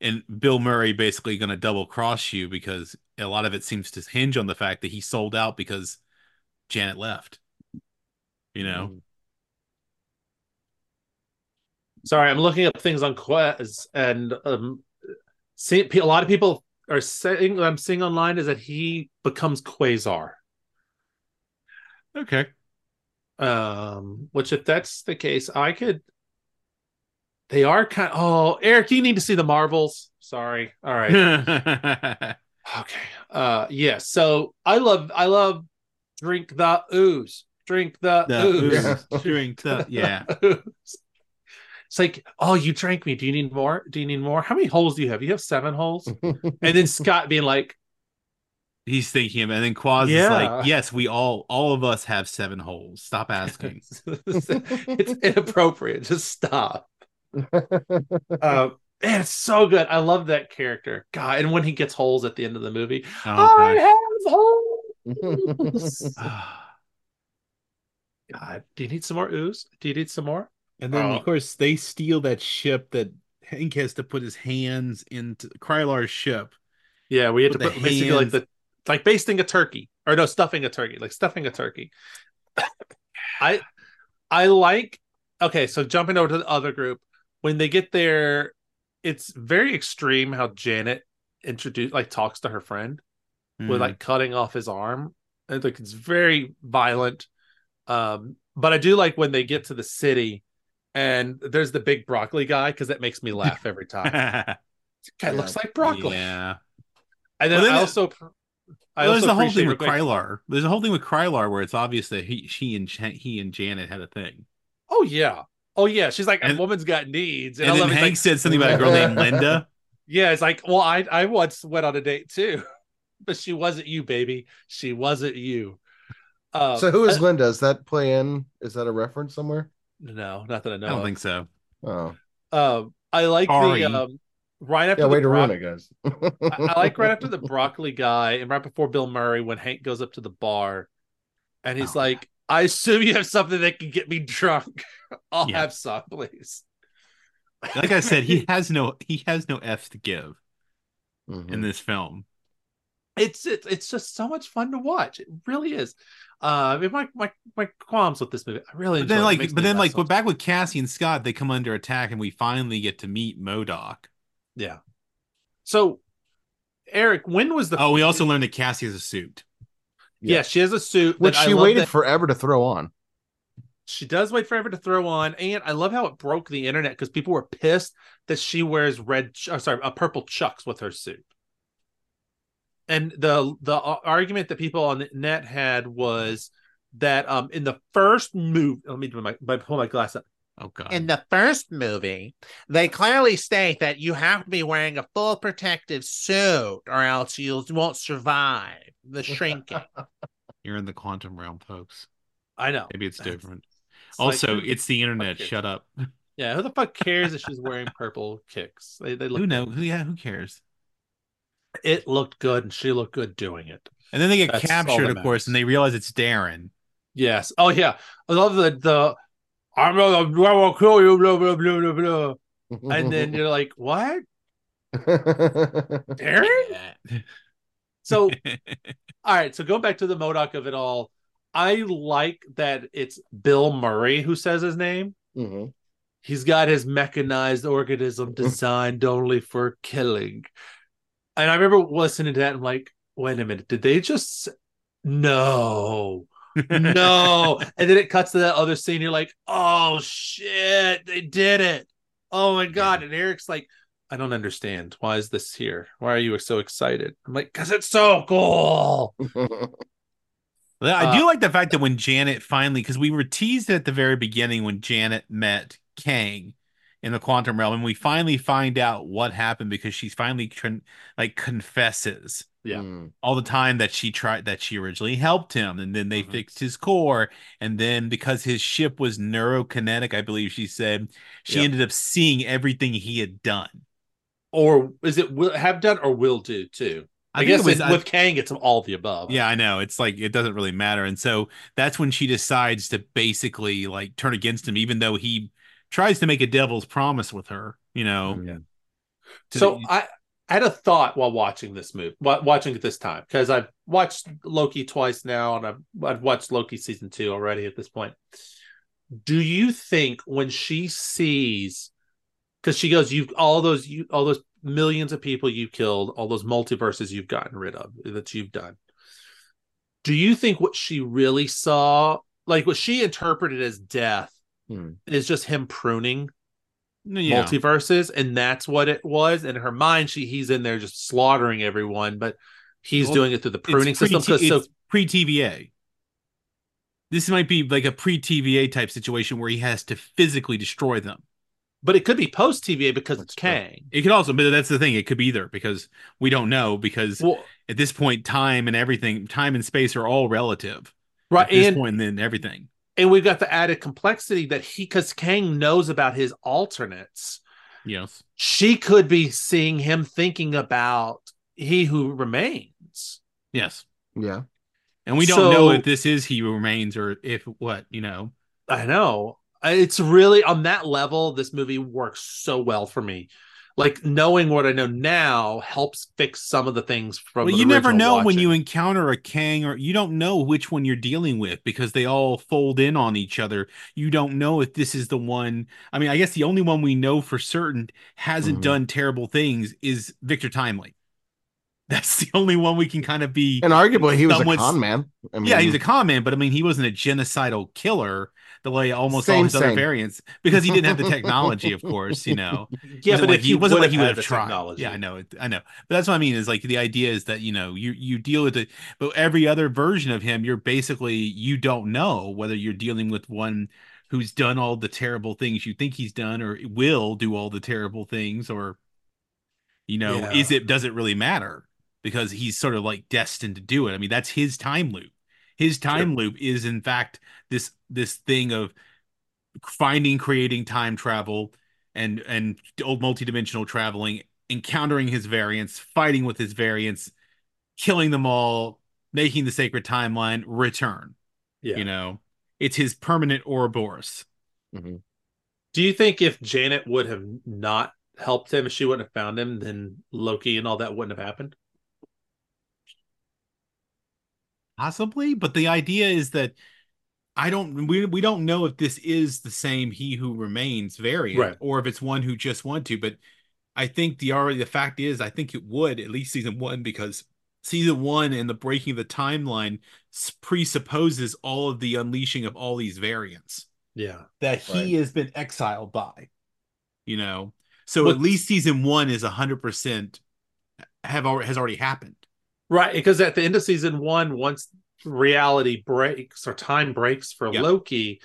and Bill Murray basically going to double cross you because a lot of it seems to hinge on the fact that he sold out because Janet left. You know, sorry, I'm looking up things on Quest, and um, see, a lot of people are saying I'm seeing online is that he becomes Quasar. okay. Um, which if that's the case, I could. They are kind. oh, Eric, you need to see the Marvels. Sorry. All right. (laughs) okay. Uh, yeah. So I love. I love. Drink the ooze. Drink the, the ooze. Yeah. drink the yeah. (laughs) Ooze. It's like, oh, you drank me. Do you need more? Do you need more? How many holes do you have? You have seven holes. And then (laughs) Scott being like, He's thinking of, and then Quaz Yeah. is like, "Yes, we all, all of us have seven holes. Stop asking." (laughs) it's inappropriate. Just stop. (laughs) uh, man, it's so good. I love that character. God, and when he gets holes at the end of the movie, Oh, I gosh. have holes. (sighs) God, do you need some more ooze? Do you need some more? And then, Oh. of course, they steal that ship that Hank has to put his hands into Krylar's ship. Yeah, we had to put basically like the like basting a turkey or no stuffing a turkey, like stuffing a turkey. I I like okay, so jumping over to the other group when they get there, it's very extreme how Janet introduce like talks to her friend Hmm. with like cutting off his arm. And like it's very violent. Um, but I do like when they get to the city and there's the big broccoli guy because that makes me (laughs) laugh every time. (laughs) Guy Yeah. looks like broccoli. yeah. And then Well, then I it- also I Well, there's also the whole thing with real quick- Krylar. There's a whole thing with Krylar where it's obvious that he, she and Jan- he and Janet had a thing. Oh yeah. Oh yeah. She's like, And- a woman's got needs. And I then love it. He's Hank like, said something about a girl named (laughs) Linda. yeah, it's like, well, I I once went on a date too. But she wasn't you, baby. She wasn't you. Uh, so who is Linda? Does that play in? Is that a reference somewhere? No, not that I know. I don't of. think so. Oh, Um, I like Sorry. the um, right after yeah. the Way to ruin it, guys. (laughs) I, I like right after the broccoli guy and right before Bill Murray when Hank goes up to the bar and he's Oh, like, I assume you have something that can get me drunk. (laughs) I'll Yeah. have some, please. Like I said, he (laughs) has no he has no F to give Mhm. in this film. It's it's it's just so much fun to watch. It really is. Uh, I mean, my my my qualms with this movie. I really But enjoy then it. It like makes but then like so back with Cassie and Scott, they come under attack and we finally get to meet MODOK. yeah. So, Eric, when was the? Oh, we also learned that Cassie has a suit. yeah, she has a suit which that I she waited that- forever to throw on. she does wait forever to throw on and i love how it broke the internet because people were pissed that she wears red ch- oh, sorry a purple chucks with her suit and the the argument that people on the net had was that um in the first move let me do my, my pull my glass up Oh god. in the first movie they clearly state that you have to be wearing a full protective suit or else you won't survive the (laughs) shrinking You're in the quantum realm, folks. i know Maybe it's different. It's also, who- it's the internet. Shut up. (laughs) yeah who the fuck cares if she's wearing purple kicks they, they look Who know? Who yeah, who cares? It looked good and she looked good doing it. And then they get That's captured, of course, and they realize it's Darren. Yes. Oh yeah. I love the the I'm gonna I will kill you, blah blah blah blah blah. And then you're like, what? (laughs) Darren? So (laughs) all right, so going back to the MODOK of it all, I like that it's Bill Murray who says his name. Mhm. He's got his mechanized organism designed only for killing. And I remember listening to that and like, wait a minute, did they just no no. (laughs) And then it cuts to that other scene. You're like, oh shit, they did it. Oh my god. And Eric's like, I don't understand. Why is this here? Why are you so excited? I'm like, because it's so cool. (laughs) I do Uh, like the fact that when Janet finally, because we were teased at the very beginning when Janet met Kang in the quantum realm, and we finally find out what happened because she's finally con- like confesses Yeah. Mm. all the time that she tried that she originally helped him, and then they Mhm. fixed his core, and then because his ship was neurokinetic, I believe she said she Yep. ended up seeing everything he had done. Or is it will have done or will do too? I, think it guess was- it- with Kang, it's all the above. Yeah, I know. It's like it doesn't really matter. And so that's when she decides to basically like turn against him, even though he tries to make a devil's promise with her, you know. Mm. to- So I, I had a thought while watching this movie, wa- watching it this time, because I've watched Loki twice now, and I've I've watched Loki season two already at this point. Do you think when she sees, because she goes, you've all those you all those millions of people you killed, all those multiverses you've gotten rid of that you've done. Do you think what she really saw, like what she interpreted as death, Hmm. is just him pruning yeah. multiverses and that's what it was in her mind she he's in there just slaughtering everyone but he's Well, doing it through the pruning It's pre- system 'cause so it's pre-TVA. This might be like a pre-TVA type situation where he has to physically destroy them. but it could be post TVA because That's it's true. Kang It could also, but that's the thing. It could be either because we don't know because well at this point, time and everything, time and space are all relative. right At this and point, then everything. And we've got the added complexity that he because Kang knows about his alternates Yes. she could be seeing him thinking about he who remains Yes. Yeah. And we don't So- know if this is He Who Remains or if what, you know. I know. It's really on that level, this movie works so well for me. Like knowing what I know now helps fix some of the things from. Well, the you never original know when you encounter a Kang or you don't know which one you're dealing with because they all fold in on each other. You don't know if this is the one. I mean, I guess the only one we know for certain hasn't Mhm. done terrible things is Victor Timely. (laughs) That's the only one we can kind of be. And arguably, he was a con man. I mean, yeah, he's a con man, but I mean, he wasn't a genocidal killer the way almost all Same, his other variants because he didn't have the (laughs) technology, of course, you know. (laughs) Yeah, wasn't but like if he wasn't like he would had have tried. technology. Yeah, I know, I know. But that's what I mean is like the idea is that you know you you deal with it, but every other version of him, you're basically you don't know whether you're dealing with one who's done all the terrible things you think he's done or will do all the terrible things or you know Yeah. is it does it really matter because he's sort of like destined to do it i mean that's his time loop his time loop is in fact this this thing of finding creating time travel and and old multidimensional traveling encountering his variants fighting with his variants killing them all making the sacred timeline return Yeah. you know it's his permanent Ouroboros. Mhm. Do you think if Janet would have not helped him, if she wouldn't have found him, then Loki and all that wouldn't have happened? Possibly but the idea is that i don't we, we don't know if this is the same he who remains variant Right. or if it's one who just want to but i think the already the fact is i think it would at least season one because season one and the breaking of the timeline presupposes all of the unleashing of all these variants Yeah. that he Right. has been exiled by you know so at least season one is 100% have already has already happened Right. Because at the end of season one, once reality breaks or time breaks for Yeah. Loki,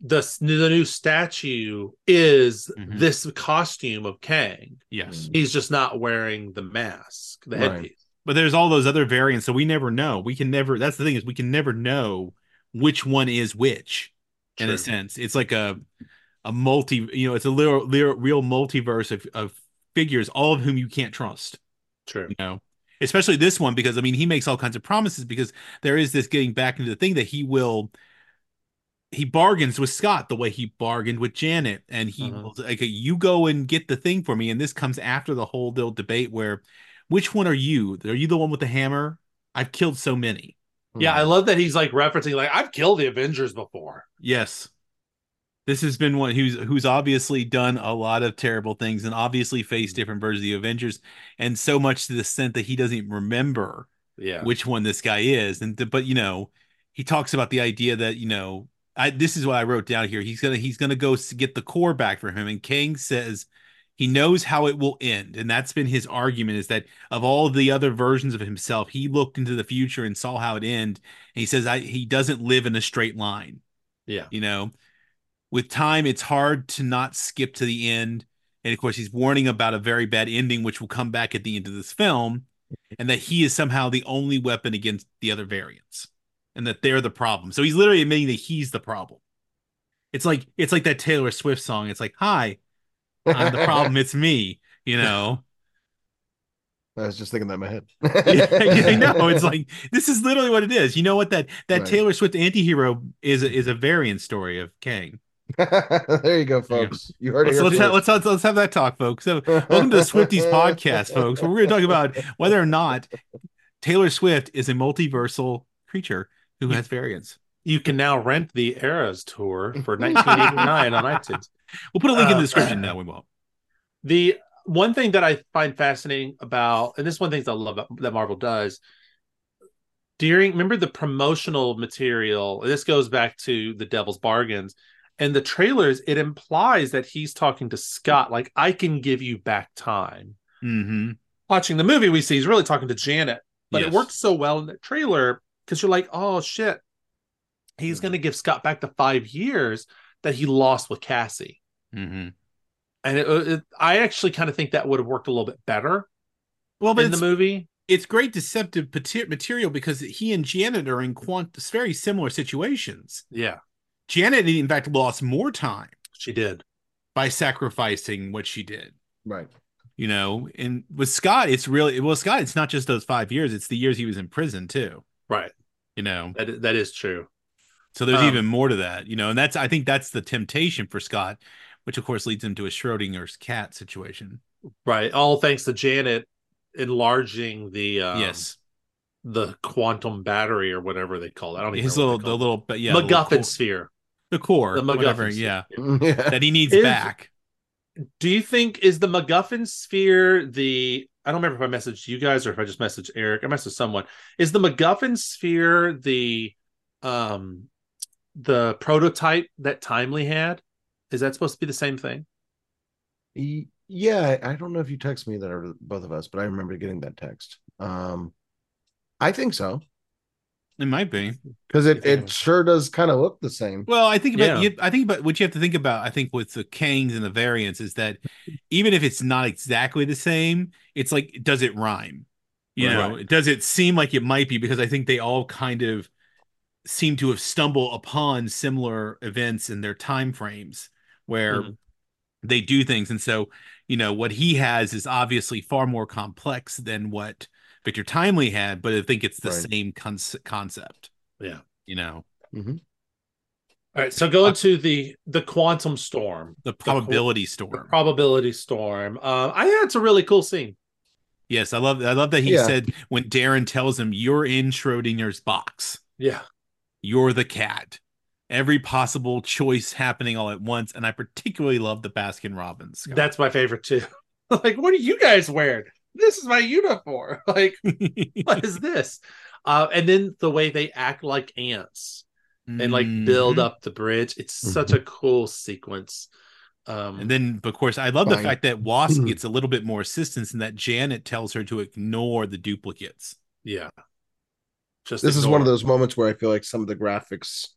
the, the new statue is Mhm. this costume of Kang. yes He's just not wearing the mask, the Right. headpiece. But there's all those other variants, so we never know. We can never. That's the thing is we can never know which one is which. In a sense, it's like a a multi. You know, it's a little, little real multiverse of of figures, all of whom you can't trust. True. You know, especially this one because I mean he makes all kinds of promises because there is this getting back into the thing that he will. He bargains with Scott the way he bargained with Janet, and he mm-hmm. will like, "You go and get the thing for me." And this comes after the whole little debate where, which one are you? Are you the one with the hammer? I've killed so many. Yeah, I mm-hmm. love that he's like referencing like I've killed the Avengers before. Yes. This has been one who's who's obviously done a lot of terrible things and obviously faced mm-hmm. different versions of the Avengers, and so much to the extent that he doesn't even remember Yeah. which one this guy is. And th- but you know, he talks about the idea that you know, I this is what I wrote down here. He's gonna he's gonna go get the core back for him, and Kang says he knows how it will end, and that's been his argument is that of all the other versions of himself, he looked into the future and saw how it end, and he says I, he doesn't live in a straight line yeah. you know with time it's hard to not skip to the end and of course he's warning about a very bad ending which will come back at the end of this film and that he is somehow the only weapon against the other variants and that they're the problem so he's literally admitting that he's the problem it's like it's like that taylor swift song it's like hi i'm the problem it's me you (laughs) know I was just thinking that in my head. (laughs) (laughs) yeah, I know. It's like this is literally what it is. You know what that that Right. Taylor Swift antihero is a, is a variant story of Kang. (laughs) there you go, folks. You heard it Let's here let's have, let's have, let's have that talk, folks. So welcome to the Swifties (laughs) podcast, folks. Where we're going to talk about whether or not Taylor Swift is a multiversal creature who has variants. You can now rent the Eras tour for 1989 on iTunes. (laughs) We'll put a link in the Uh, description. No, we won't. The one thing that I find fascinating about, and this is one of the things I love that Marvel does, during remember the promotional material. This goes back to the Devil's Bargains and the trailers. It implies that he's talking to Scott, like I can give you back time. hmm Watching the movie, we see he's really talking to Janet, but Yes. it works so well in the trailer because you're like, oh shit, he's going to give Scott back the five years that he lost with Cassie hmm and it, it, I actually kind of think that would have worked a little bit better Well, but in the movie. it's great deceptive material because he and Janet are in quant- very similar situations. Yeah, Janet, in fact, lost more time she did. by sacrificing what she did. Right. you know and with scott it's really well scott it's not just those five years it's the years he was in prison too Right. you know That that is true. so there's Um, even more to that you know and that's i think that's the temptation for scott which of course leads him to a schrodinger's cat situation Right. All thanks to Janet enlarging the um, yes the quantum battery or whatever they call it. I don't even his know little the they little but yeah call the it. little MacGuffin core- sphere. The core The MacGuffin whatever yeah (laughs) yeah. that he needs Is- back Do you think is the MacGuffin sphere the? I don't remember if I messaged you guys or if I just messaged Eric. I messaged someone. Is the MacGuffin sphere the um the prototype that Timely had? Is that supposed to be the same thing? Yeah, I I don't know if you text me that or both of us, but I remember getting that text. Um, I think so. It might be. because it, it sure does kind of look the same. Well, I think about Yeah. you, I think about what you have to think about. I think with the Kangs and the variants is that even if it's not exactly the same, it's like does it rhyme? You know, does it seem like it might be? Because I think they all kind of seem to have stumbled upon similar events in their time frames where Mhm. they do things, and so you know what he has is obviously far more complex than what Victor Timely had, but I think it's the Right. same con- concept. Yeah. You know, Mhm. All right, so going to the the quantum storm, the probability the storm. probability storm. Uh, I think it's a really cool scene. Yes, I love I love that he Yeah. said when Darren tells him you're in Schrodinger's box, Yeah, you're the cat. Every possible choice happening all at once, and I particularly love the Baskin Robbins. That's my favorite too. (laughs) like, what are you guys wearing? This is my uniform. (laughs) Like, what is (laughs) this? Uh, and then the way they act like ants and like build Mhm. up the bridge. It's such a cool sequence. Um, And then, of course, I love the fact that Wasp Mhm. gets a little bit more assistance, and that Janet tells her to ignore the duplicates. yeah, just this is one of ignore. those moments where I feel like some of the graphics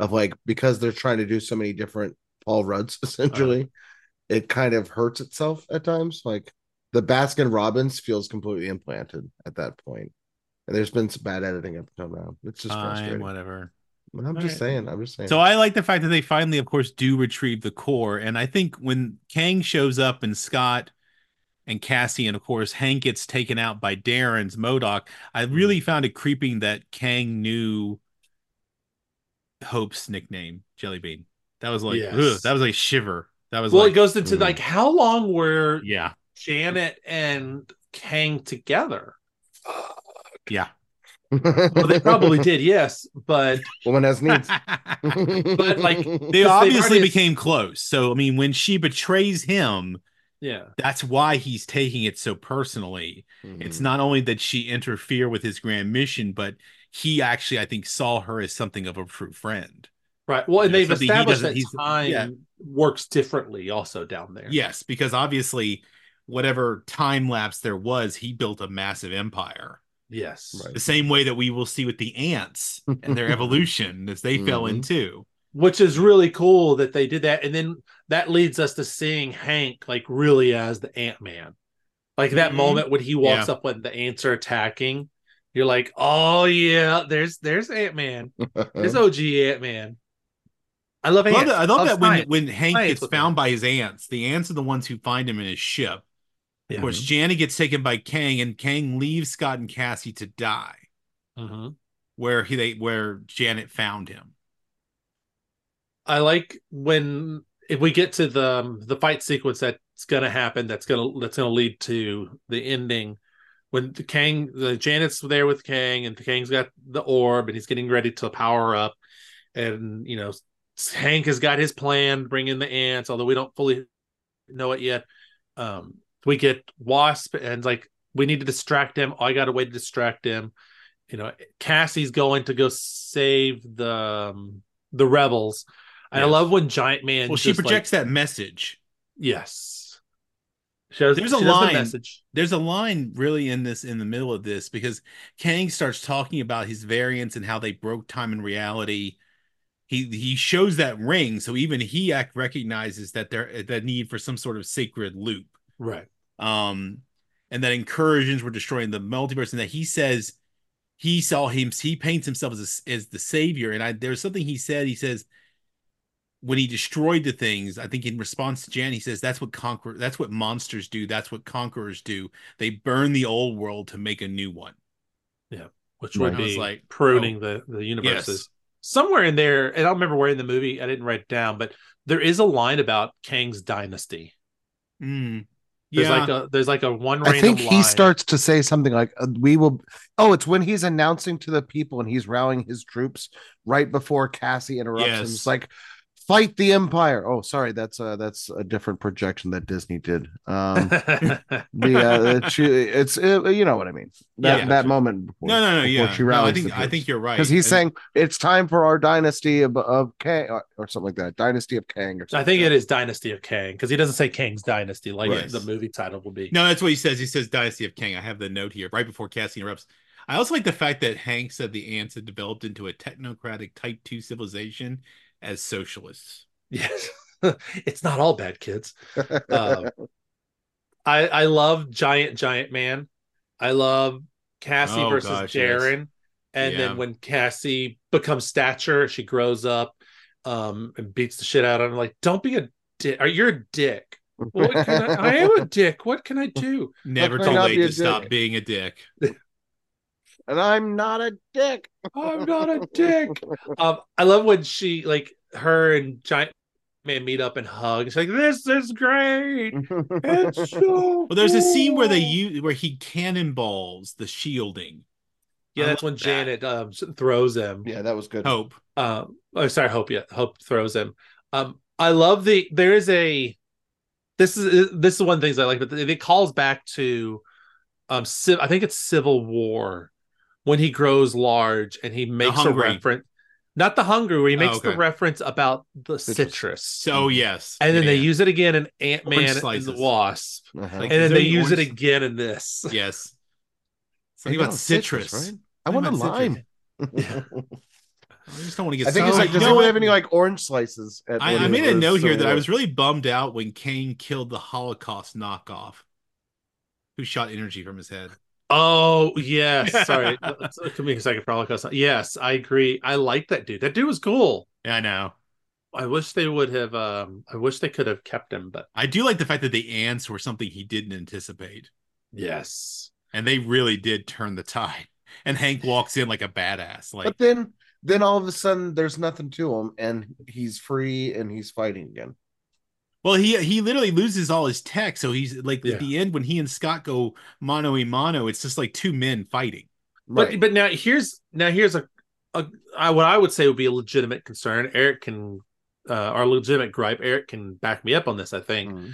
of like because they're trying to do so many different Paul Rudds (laughs) essentially, it kind of hurts itself at times. Like the Baskin Robbins feels completely implanted at that point. And there's been some bad editing up until now. It's just Fine, frustrating. whatever. I'm just Alright. saying. I'm just saying. So I like the fact that they finally, of course, do retrieve the core. And I think when Kang shows up and Scott and Cassie, and of course Hank gets taken out by Darren's MODOK, I really found it creeping that Kang knew Hope's nickname, Jellybean. That was like, Yes. that was like shiver. That was well, like, it goes into Mm. like how long were yeah, Janet and Kang together? yeah. (laughs) Well, they probably did, yes, but Woman has needs. (laughs) But, like, (laughs) they obviously already- became close. So I mean, when she betrays him, yeah, that's why he's taking it so personally. It's mm-hmm. not only that she interfered with his grand mission, but he actually, I think, saw her as something of a true friend. right. Well, and Yeah, they've established that he's- time yeah. works differently also down there. Yes, because obviously, whatever time lapse there was, he built a massive empire. Yes. Right. The same way that we will see with the ants and their (laughs) evolution as they fell Mhm. into. Which is really cool that they did that. And then that leads us to seeing Hank like really as the Ant Man. Like that Mhm. moment when he walks Yeah. up when the ants are attacking. You're like, oh yeah, there's there's Ant Man. There's (laughs) OG Ant Man. I love I ants. love that, I love that when, when Hank Science gets found ants. by his ants, the ants are the ones who find him in his ship. Yeah. Of course, Janet gets taken by Kang, and Kang leaves Scott and Cassie to die Mhm. where he they where Janet found him. I like when if we get to the um, the fight sequence that's gonna happen, that's gonna that's gonna lead to the ending. When the Kang, the Janet's there with Kang, and the Kang's got the orb, and he's getting ready to power up, and you know Hank has got his plan, bring in the ants, although we don't fully know it yet. Um, we get Wasp, and like we need to distract him. I got a way to distract him. You know, Cassie's going to go save the um, the rebels. And I love when Giant Man. Well, she just, like- projects that message. yes. Shows, There's a she does the line- message. There's a line really in this in the middle of this because Kang starts talking about his variants and how they broke time and reality. He he shows that ring, so even he act recognizes that there that need for some sort of sacred loop. Right. Um and that incursions were destroying the multiverse and that he says he saw him he paints himself as a, as the savior and i there's something he said he says when he destroyed the things i think in response to jan he says that's what conquer that's what monsters do that's what conquerors do they burn the old world to make a new one Yeah, Which Right. would be like, pruning the, the universes. Somewhere in there, and I don't remember where in the movie, I didn't write it down, but there is a line about Kang's dynasty. Mm. There's yeah like a there's like a one I think he line. starts to say something like, uh, "We will." Oh, it's when he's announcing to the people and he's rallying his troops right before Cassie interrupts him. Yes. It's like, "Fight the Empire." Oh, sorry, that's uh that's a different projection that Disney did. Um, (laughs) the uh, she, it's uh, you know what I mean. That Yeah. that moment. Before, no no no before yeah She no, i think i think you're right because he's And- saying it's time for our dynasty of, of Kang or, or something like that. Dynasty of Kang. Or something I think like it is Dynasty of Kang because he doesn't say Kang's Dynasty like Right. the movie title will be. No, that's what he says. He says Dynasty of Kang. I have the note here right before Cassie interrupts. I also like the fact that Hank said the ants had developed into a technocratic type 2 civilization as socialists. Yes, (laughs) it's not all bad kids. (laughs) Uh, I I love Giant Giant Man. I love Cassie Oh, versus gosh, yes. And Yeah. then when Cassie becomes stature, she grows up, um, and beats the shit out of him. Like, don't be a dick. Are you're a dick. What can I, I am a (laughs) dick. What can I do? Never too late be a to stop being a dick. And I'm not a dick. I'm not a (laughs) dick. Um, I love when she like her and Giant Man meet up and hug. She's like, "This is great. (laughs) It's so." Well, there's a scene where they use where he cannonballs the shielding. Yeah, I that's when that. Janet um, throws him. yeah, that was good. Hope. Um, oh, sorry, Hope. Yeah, Hope throws him. Um, I love the. There is a. This is this is one of the things I like, but it calls back to, um, civ- I think it's Civil War, when he grows large and he makes a reference, not the hungry, where he Oh, makes the reference about the Citrus. citrus. So yes, and then Yeah. they use it again in Ant Man and the. Wasp, Uh-huh. Like- and then they any use it again in this. (laughs) yes. Hey, Something about citrus. right? I Something want a about citrus. lime. (laughs) I just don't want to get. I think so, it's like, you does anyone what? have any like orange slices? At I, when I made a was note here Civil that I was really bummed out when Kang killed the Holocaust knockoff, who shot energy from his head. Oh yes, (laughs) sorry. it took me a second for Holocaust. Yes, I agree. I like that dude. That dude was cool. Yeah, I know. I wish they would have. Um, I wish they could have kept him, but I do like the fact that the ants were something he didn't anticipate, yes, and they really did turn the tide. And Hank walks in like a badass. Like, But then, then all of a sudden, there's nothing to him, and he's free and he's fighting again. Well, he he literally loses all his tech, so he's like Yeah. at the end when he and Scott go mano a mano, it's just like two men fighting. but Right. but now here's now here's a, a I, what I would say would be a legitimate concern. Eric can, uh, or legitimate gripe. Eric can back me up on this. I think Mhm.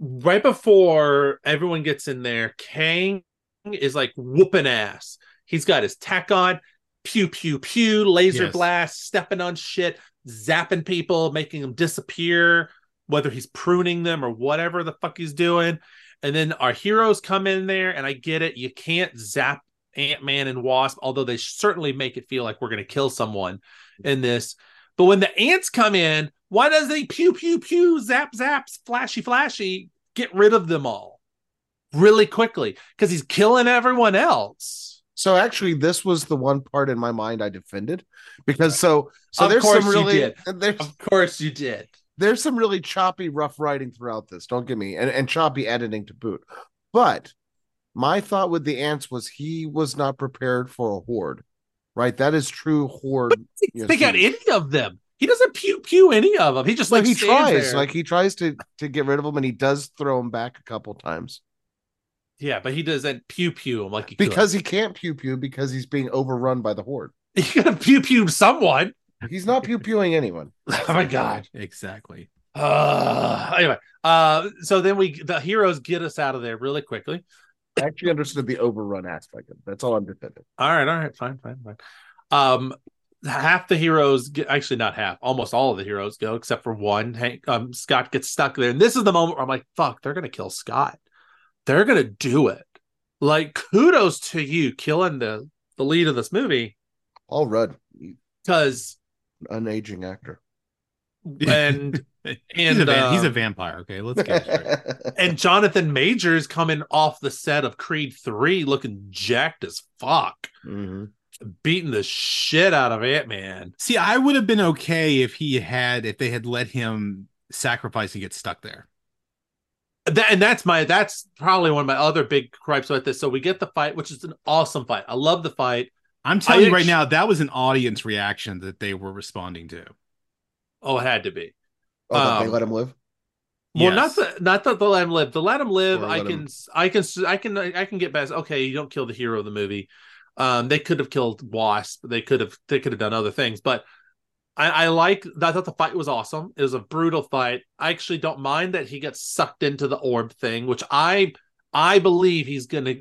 right before everyone gets in there, Kang is like whooping ass. He's got his tech on, pew pew pew, laser Yes. blast, stepping on shit, zapping people, making them disappear, whether he's pruning them or whatever the fuck he's doing. And then our heroes come in there, and I get it. You can't zap Ant Man and Wasp, although they certainly make it feel like we're going to kill someone in this. But when the ants come in, why does they pew pew pew, zap zaps, flashy flashy, get rid of them all really quickly because he's killing everyone else. So actually, this was the one part in my mind I defended because so so Of there's some really there's Of course you did. There's some really choppy, rough writing throughout this. Don't get me and, and choppy editing to boot. But my thought with the ants was he was not prepared for a horde, right? That is true horde. Take out he- any of them. He doesn't pew pew any of them. He just Like he tries, there. like he tries to to get rid of them, and he does throw them back a couple times yeah, but he doesn't pew pew him like he could. because he can't pew pew because he's being overrun by the horde. (laughs) he gotta pew pew someone. He's not pew pewing anyone. (laughs) Oh my god. Exactly. Uh, anyway, uh, so then we the heroes get us out of there really quickly. I actually understood the overrun aspect of it. That's all I'm defending. All right, all right, fine, fine, fine. Um, half the heroes get actually not half, almost all of the heroes go except for one. Hank, um, Scott gets stuck there, and this is the moment where I'm like, "Fuck, they're gonna kill Scott. They're gonna do it." Like, kudos to you killing the the lead of this movie All Rudd, because an aging actor. and (laughs) he's, And, a van- he's a vampire. Okay, let's get it straight. (laughs) and Jonathan Majors coming off the set of Creed three looking jacked as fuck, Mhm. beating the shit out of Ant Man. See, I would have been okay if he had if they had let him sacrifice and get stuck there. That, and that's my that's probably one of my other big gripes with this. So we get the fight, which is an awesome fight. I love the fight. I'm telling I you right actu- now, that was an audience reaction that they were responding to. Oh, it had to be. Oh, that they Um, let him live. Well, Yes. not the not the, the let him live. The let him live. Or I can him- I can I can I can get past. Okay, you don't kill the hero of the movie. Um, they could have killed Wasp. They could have they could have done other things, but I, I like. I thought the fight was awesome. It was a brutal fight. I actually don't mind that he gets sucked into the orb thing, which I I believe he's gonna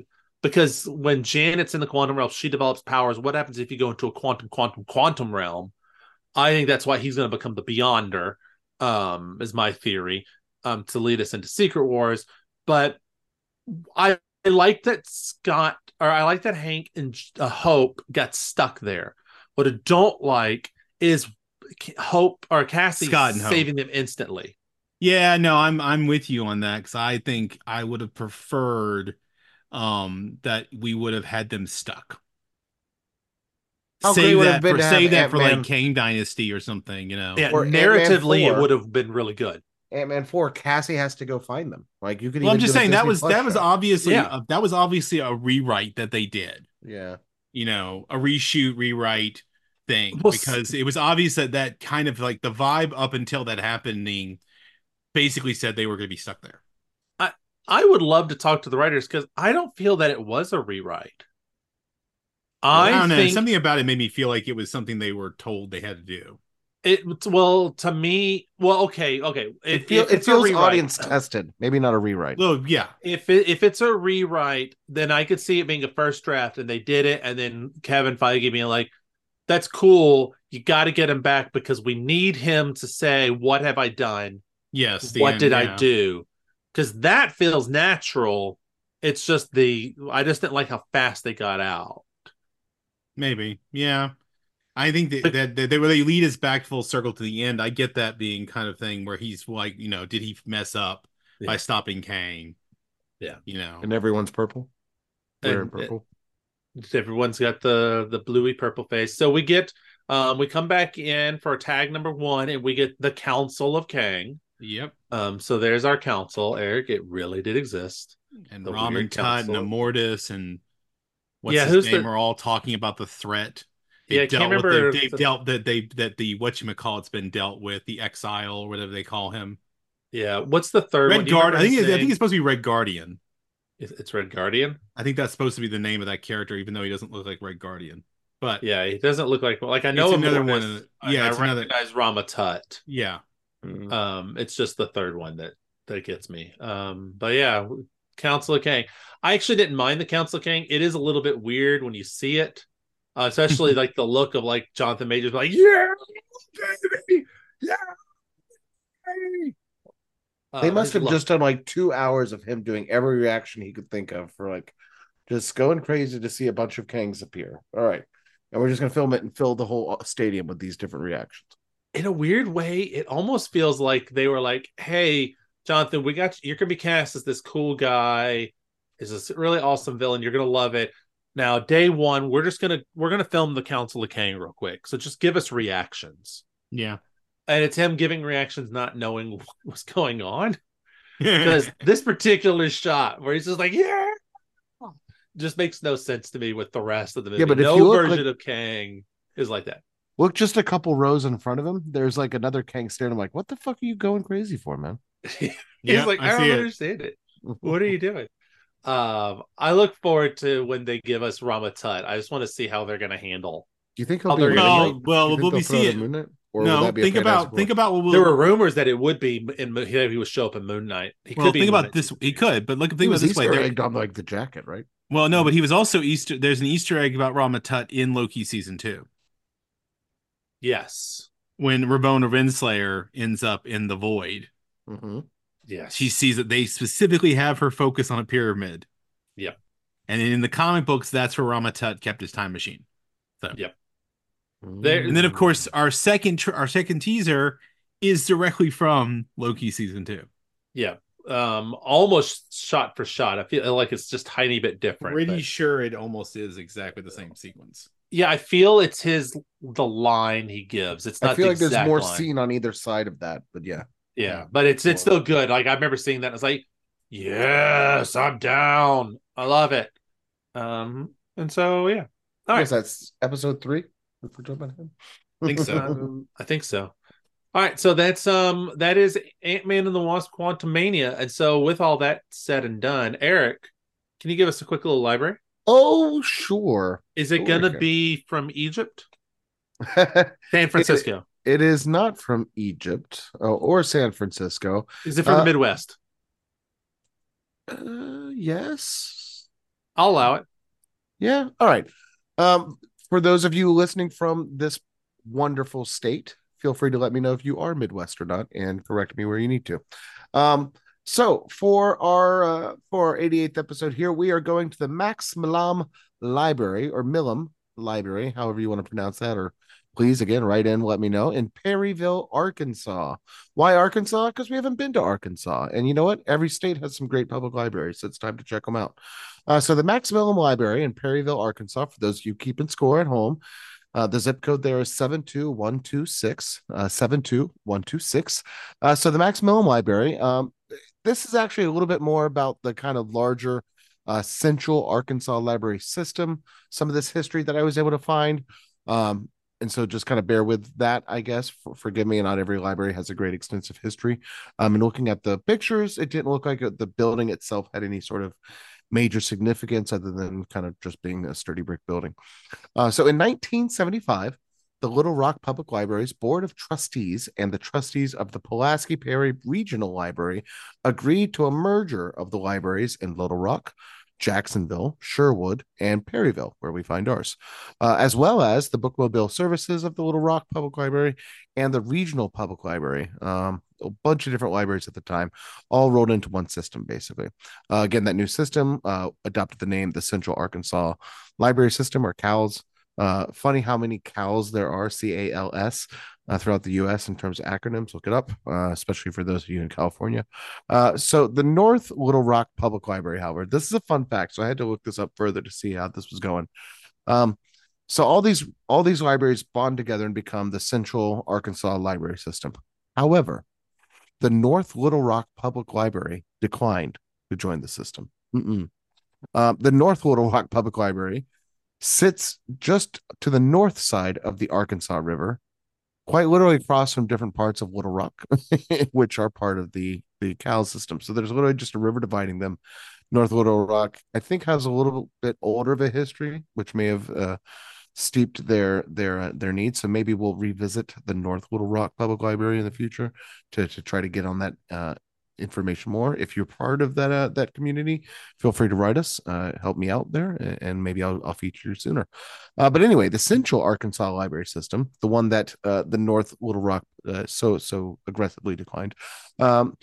because when Janet's in the quantum realm, she develops powers. What happens if you go into a quantum quantum quantum realm? I think that's why he's going to become the Beyonder. Um, is my theory. Um, to lead us into Secret Wars, but I, I like that Scott or I like that Hank and uh, Hope got stuck there. What I don't like is Hope or Cassie Scott and Hope. saving them instantly. Yeah, no, I'm I'm with you on that because I think I would have preferred um that we would have had them stuck. How great Save that for to have save that for Ant-Man- like Kang Dynasty or something, you know. Yeah, Or Ant-Man narratively, it would have been really good. Ant Man four. Cassie has to go find them. Like you could. Well, I'm just saying that was Plus that was obviously Yeah. a, that was obviously a rewrite that they did. Yeah. You know, a reshoot, rewrite thing Well, s- because it was obvious that that kind of like the vibe up until that happening basically said they were going to be stuck there. I would love to talk to the writers because I don't feel that it was a rewrite. I, I, don't know. Something about it made me feel like it was something they were told they had to do. it. Well, to me, well, okay, okay. It, If, feel, it feels rewrite- audience tested. Maybe not a rewrite. Well, yeah, if it, if it's a rewrite, then I could see it being a first draft, and they did it, and then Kevin Feige being like, "That's cool. You got to get him back because we need him to say what have I done, yes. the what end, did I do," because that feels natural. It's just the I just didn't like how fast they got out. Maybe, yeah. I think that, But- that, that they where they lead us back full circle to the end. I get that being kind of thing where he's like, you know, did he mess up by stopping Kang? Yeah. you know, and everyone's purple. Wearing And- purple. Everyone's got the the bluey purple face. So we get um we come back in for tag number one, and we get the Council of Kang. yep. Um, so there's our council, Eric. It really did exist. And The Rama Tut and. Immortus and what's Yeah, his name the- are all talking about the threat. Yeah, I can't dealt with- remember They've, they've the- dealt that they that the what you call it's been dealt with the exile or whatever they call him. Yeah. What's the third? Red Guard. I think it- I think it's supposed to be Red Guardian. It's- Red Guardian. I think that's supposed to be the name of that character, even though he doesn't look like Red Guardian. But Yeah, he doesn't look like like I know another one of the- yeah, I, it's I another- recognize Rama Tut. yeah, Mm. Um, it's just the third one that that gets me. Um, but yeah, Council of Kang. I actually didn't mind the Council of Kang. It is a little bit weird when you see it, uh, especially (laughs) like the look of like Jonathan Majors, like yeah, baby, yeah. baby." Uh, They must have look- just done like two hours of him doing every reaction he could think of for like just going crazy to see a bunch of Kangs appear. All right. And we're just gonna film it and fill the whole uh, stadium with these different reactions. In a weird way, it almost feels like they were like, "Hey, Jonathan, we got you. You're gonna be cast as this cool guy. Is this really awesome villain? You're gonna love it." Now, day one, we're just gonna we're gonna film the Council of Kang real quick. So just give us reactions, yeah. and it's him giving reactions, not knowing (laughs) what's going on. (laughs) Because this particular shot where he's just like, "Yeah," just makes no sense to me with the rest of the movie. Yeah, but if no you version like- of Kang is like that. Look just a couple rows in front of him. There's like another Kang staring. I'm like, what the fuck are you going crazy for, man? (laughs) He's yeah, like, I, I don't it. understand it. (laughs) What are you doing? Um, I look forward to when they give us Rama Tut. I just want to see how they're going to handle. Do you think he'll be they're gonna Well, Knight? well, Do you think will they'll we see it? Moon Knight? Or no, that be a think about Fantastic think about what we'll, There were rumors that it would be in he would show up in Moon Knight. He well, could be think in about Knight this. He could, but look, He think about was it this way. Easter There, egged on like the jacket, right? well, no, but he was also Easter. There's an Easter egg about Rama Tut in Loki season two Yes, when Ravonna Renslayer ends up in the void. Mm-hmm. yes. She sees that they specifically have her focus on a pyramid. Yep. And in the comic books, that's where Rama Tut kept his time machine. So, Yep. There- and then of course our second tr- our second teaser is directly from Loki season two. yeah. Um, almost shot for shot. I feel like it's just tiny bit different. Pretty but- sure it almost is exactly the same sequence. Yeah, I feel it's his the line he gives. It's not. I feel the like there's more line. scene on either side of that, but yeah. Yeah, Yeah. but it's it's still good. Like I remember seeing that. And I was like, yes, I'm down. I love it. Um, and so yeah. All I right. guess that's episode three. If we're jumping ahead. I think so. Um, (laughs) I think so. All right, so that's um that is Ant Man and the Wasp: Quantumania, and so with all that said and done, Eric, can you give us a quick little library? Oh, sure. Is it gonna be from Egypt, (laughs) San Francisco? It is not from Egypt oh, or San Francisco. Is it from uh, the Midwest? Uh, yes. I'll allow it. Yeah. All right. Um, for those of you listening from this wonderful state, feel free to let me know if you are Midwest or not and correct me where you need to. Um, So for our uh, for our 88th episode here, we are going to the Max Milam Library or Milam Library, however you want to pronounce that, or please again write in, let me know in Perryville, Arkansas. Why Arkansas? Because we haven't been to Arkansas, and you know what? Every state has some great public libraries, so it's time to check them out. Uh, so the Max Milam Library in Perryville, Arkansas. For those of you keeping score at home, uh, the zip code there is 72126, uh, 72126. Uh, so the Max Milam Library, um, this is actually a little bit more about the kind of larger uh, Central Arkansas Library System. Some of this history that I was able to find. Um, and so just kind of bear with that, I guess. For, forgive me, not every library has a great extensive history. Um, and looking at the pictures, it didn't look like the building itself had any sort of major significance other than kind of just being a sturdy brick building. Uh, so in 1975, the Little Rock Public Library's Board of Trustees and the trustees of the Pulaski Perry Regional Library agreed to a merger of the libraries in Little Rock, Jacksonville, Sherwood, and Perryville, where we find ours, uh, as well as the bookmobile services of the Little Rock Public Library and the Regional Public Library. Um, a bunch of different libraries at the time, all rolled into one system, basically. Uh, again, that new system uh, adopted the name the Central Arkansas Library System, or CALS. Uh, funny how many cows there are, C A L S, uh, throughout the US in terms of acronyms. Look it up, uh, especially for those of you in California. Uh, so, the North Little Rock Public Library, however, this is a fun fact. So, I had to look this up further to see how this was going. Um, so all these all these libraries bond together and become the Central Arkansas Library System. However, the North Little Rock Public Library declined to join the system. Uh, the North Little Rock Public Library sits just to the north side of the Arkansas River, quite literally across from different parts of Little Rock, (laughs) which are part of the the Cal system. So there's literally just a river dividing them. North Little Rock, I think, has a little bit older of a history, which may have uh, steeped their their uh, their needs. So maybe we'll revisit the North Little Rock Public Library in the future to to try to get on that uh, information more. If you're part of that uh, that community, feel free to write us, uh, help me out there, and maybe I'll, I'll feature you sooner. Uh, but anyway, the Central Arkansas Library System, the one that uh, the North Little Rock uh, so so aggressively declined. Um,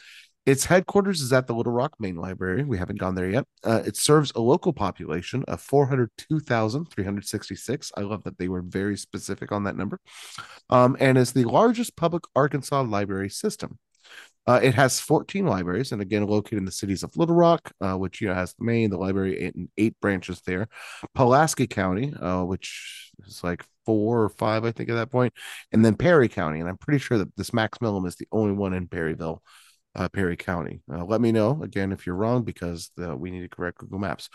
its headquarters is at the Little Rock Main Library. We haven't gone there yet. Uh, it serves a local population of 402,366. I love that they were very specific on that number. Um, and is the largest public Arkansas library system. Uh, it has 14 libraries, and again, located in the cities of Little Rock, uh, which you know has the main, the library, and eight branches there. Pulaski County, uh, which is like four or five, I think, at that point, and then Perry County. And I'm pretty sure that this Max Milam is the only one in Perryville uh, Perry County. Uh, let me know again if you're wrong because the, we need to correct Google Maps.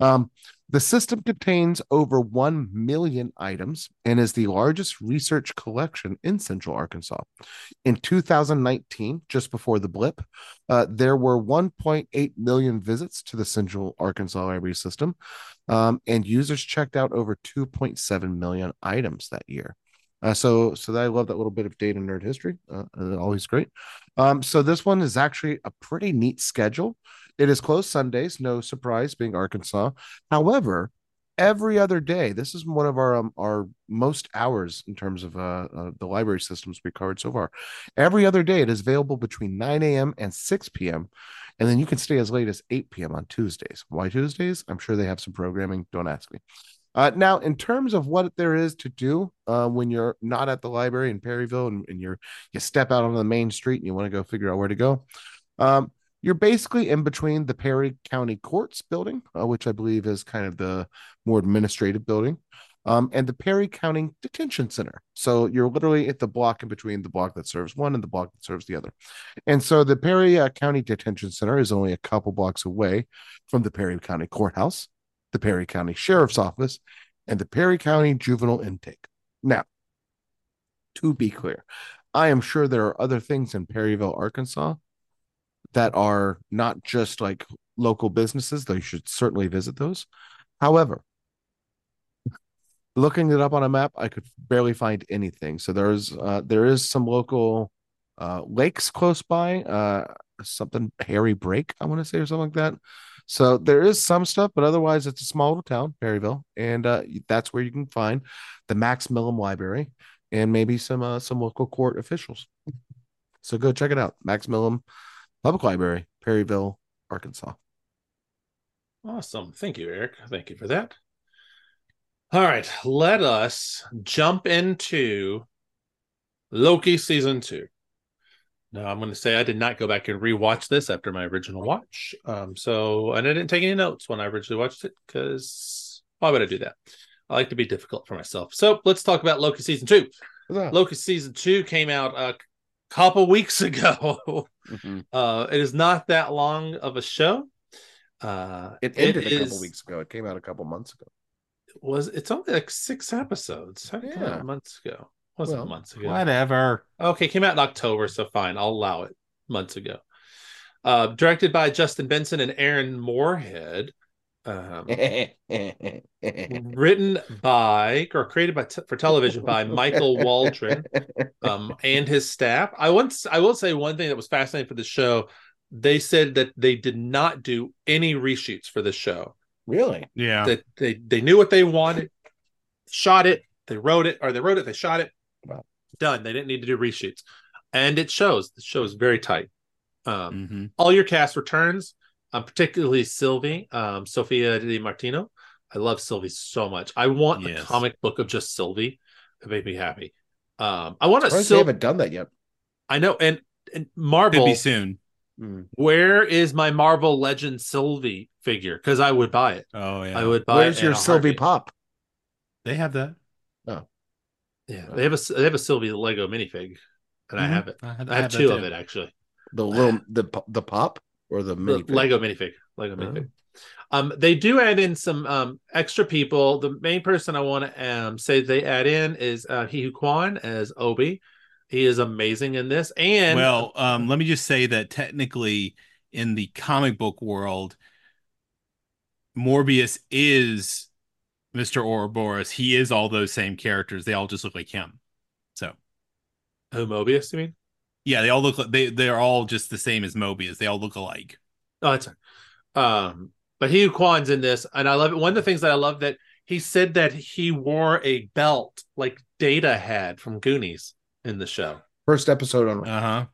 Um, the system contains over 1 million items and is the largest research collection in Central Arkansas. In 2019, just before the blip, uh, there were 1.8 million visits to the Central Arkansas Library System, um, and users checked out over 2.7 million items that year. Uh, so so I love that little bit of data nerd history. Uh, uh, always great. Um, so this one is actually a pretty neat schedule. It is closed Sundays, no surprise, being Arkansas. However, every other day, this is one of our um, our most hours in terms of uh, uh, the library systems we covered so far. Every other day, it is available between 9 a.m. and 6 p.m. And then you can stay as late as 8 p.m. on Tuesdays. Why Tuesdays? I'm sure they have some programming. Don't ask me. Uh, now, in terms of what there is to do uh, when you're not at the library in Perryville and, and, you're you step out on the main street and you want to go figure out where to go, um, you're basically in between the Perry County Courts building, uh, which I believe is kind of the more administrative building, um, and the Perry County Detention Center. So you're literally at the block in between the block that serves one and the block that serves the other. And so the Perry uh, County Detention Center is only a couple blocks away from the Perry County Courthouse the Perry County Sheriff's Office, and the Perry County Juvenile Intake. Now, to be clear, I am sure there are other things in Perryville, Arkansas that are not just like local businesses, you should certainly visit those. However, looking it up on a map, I could barely find anything. So there's uh, there is some local uh, lakes close by, uh, something Harris Brake, I want to say, or something like that. So there is some stuff, but otherwise it's a small little town, Perryville, and uh, that's where you can find the Max Milam Library and maybe some uh, some local court officials. So go check it out, Max Milam Public Library, Perryville, Arkansas. Awesome. Thank you, Eric. Thank you for that. All right, let us jump into Loki season two. Now, I'm going to say I did not go back and rewatch this after my original watch. Um, so, and I didn't take any notes when I originally watched it because why would I do that? I like to be difficult for myself. So, let's talk about Loki season two. Loki season two came out a couple weeks (laughs) ago. Mm-hmm. Uh, it is not that long of a show. Uh, It ended it a couple weeks ago. It came out a couple months ago. Was it's only like six episodes? Yeah. months ago. Wasn't Well, months ago. Whatever. Okay, came out in October, so fine. I'll allow it. Months ago. Uh, directed by Justin Benson and Aaron Moorhead. Um, (laughs) written by or created by t- for television by Michael Waldron um, and his staff. I once I will say one thing that was fascinating for the show. They said that they did not do any reshoots for the show. really? Yeah. That they they knew what they wanted, shot it, they wrote it, or they wrote it, they shot it. Wow. Done. They didn't need to do reshoots, and it shows. The show is very tight. Um, Mhm. all your cast returns, um, particularly Sylvie, um, Sophia Di Martino. I love Sylvie so much. I want Yes. a comic book of just Sylvie. It made me happy. Um, I want to. Surprised they haven't done that yet. I know, and and Could be soon. Mm. Where is my Marvel Legend Sylvie figure? Because I would buy it. Oh yeah. I would buy. Where's it in your Sylvie heartbeat. Pop? They have that. Oh, yeah, they have a they have a Sylvie Lego minifig, and I Mhm. have it. I have, I have that two too. of it actually. The little (laughs) the the pop or the The Lego minifig. Lego Oh. minifig. Um, they do add in some um extra people. The main person I want to um say they add in is uh Ke Huy Quan as Obi. He is amazing in this. And well, um, let me just say that technically, in the comic book world, Morbius is Mr. Ouroboros. He is all those same characters. They all just look like him. So who Mobius, you mean? Yeah, they all look like they they're all just the same as Mobius. They all look alike. Oh, that's right. Um, but Ke Huy Quan's in this, and I love it. One of the things that I love that he said that he wore a belt like Data had from Goonies in the show. First episode on. Uh huh.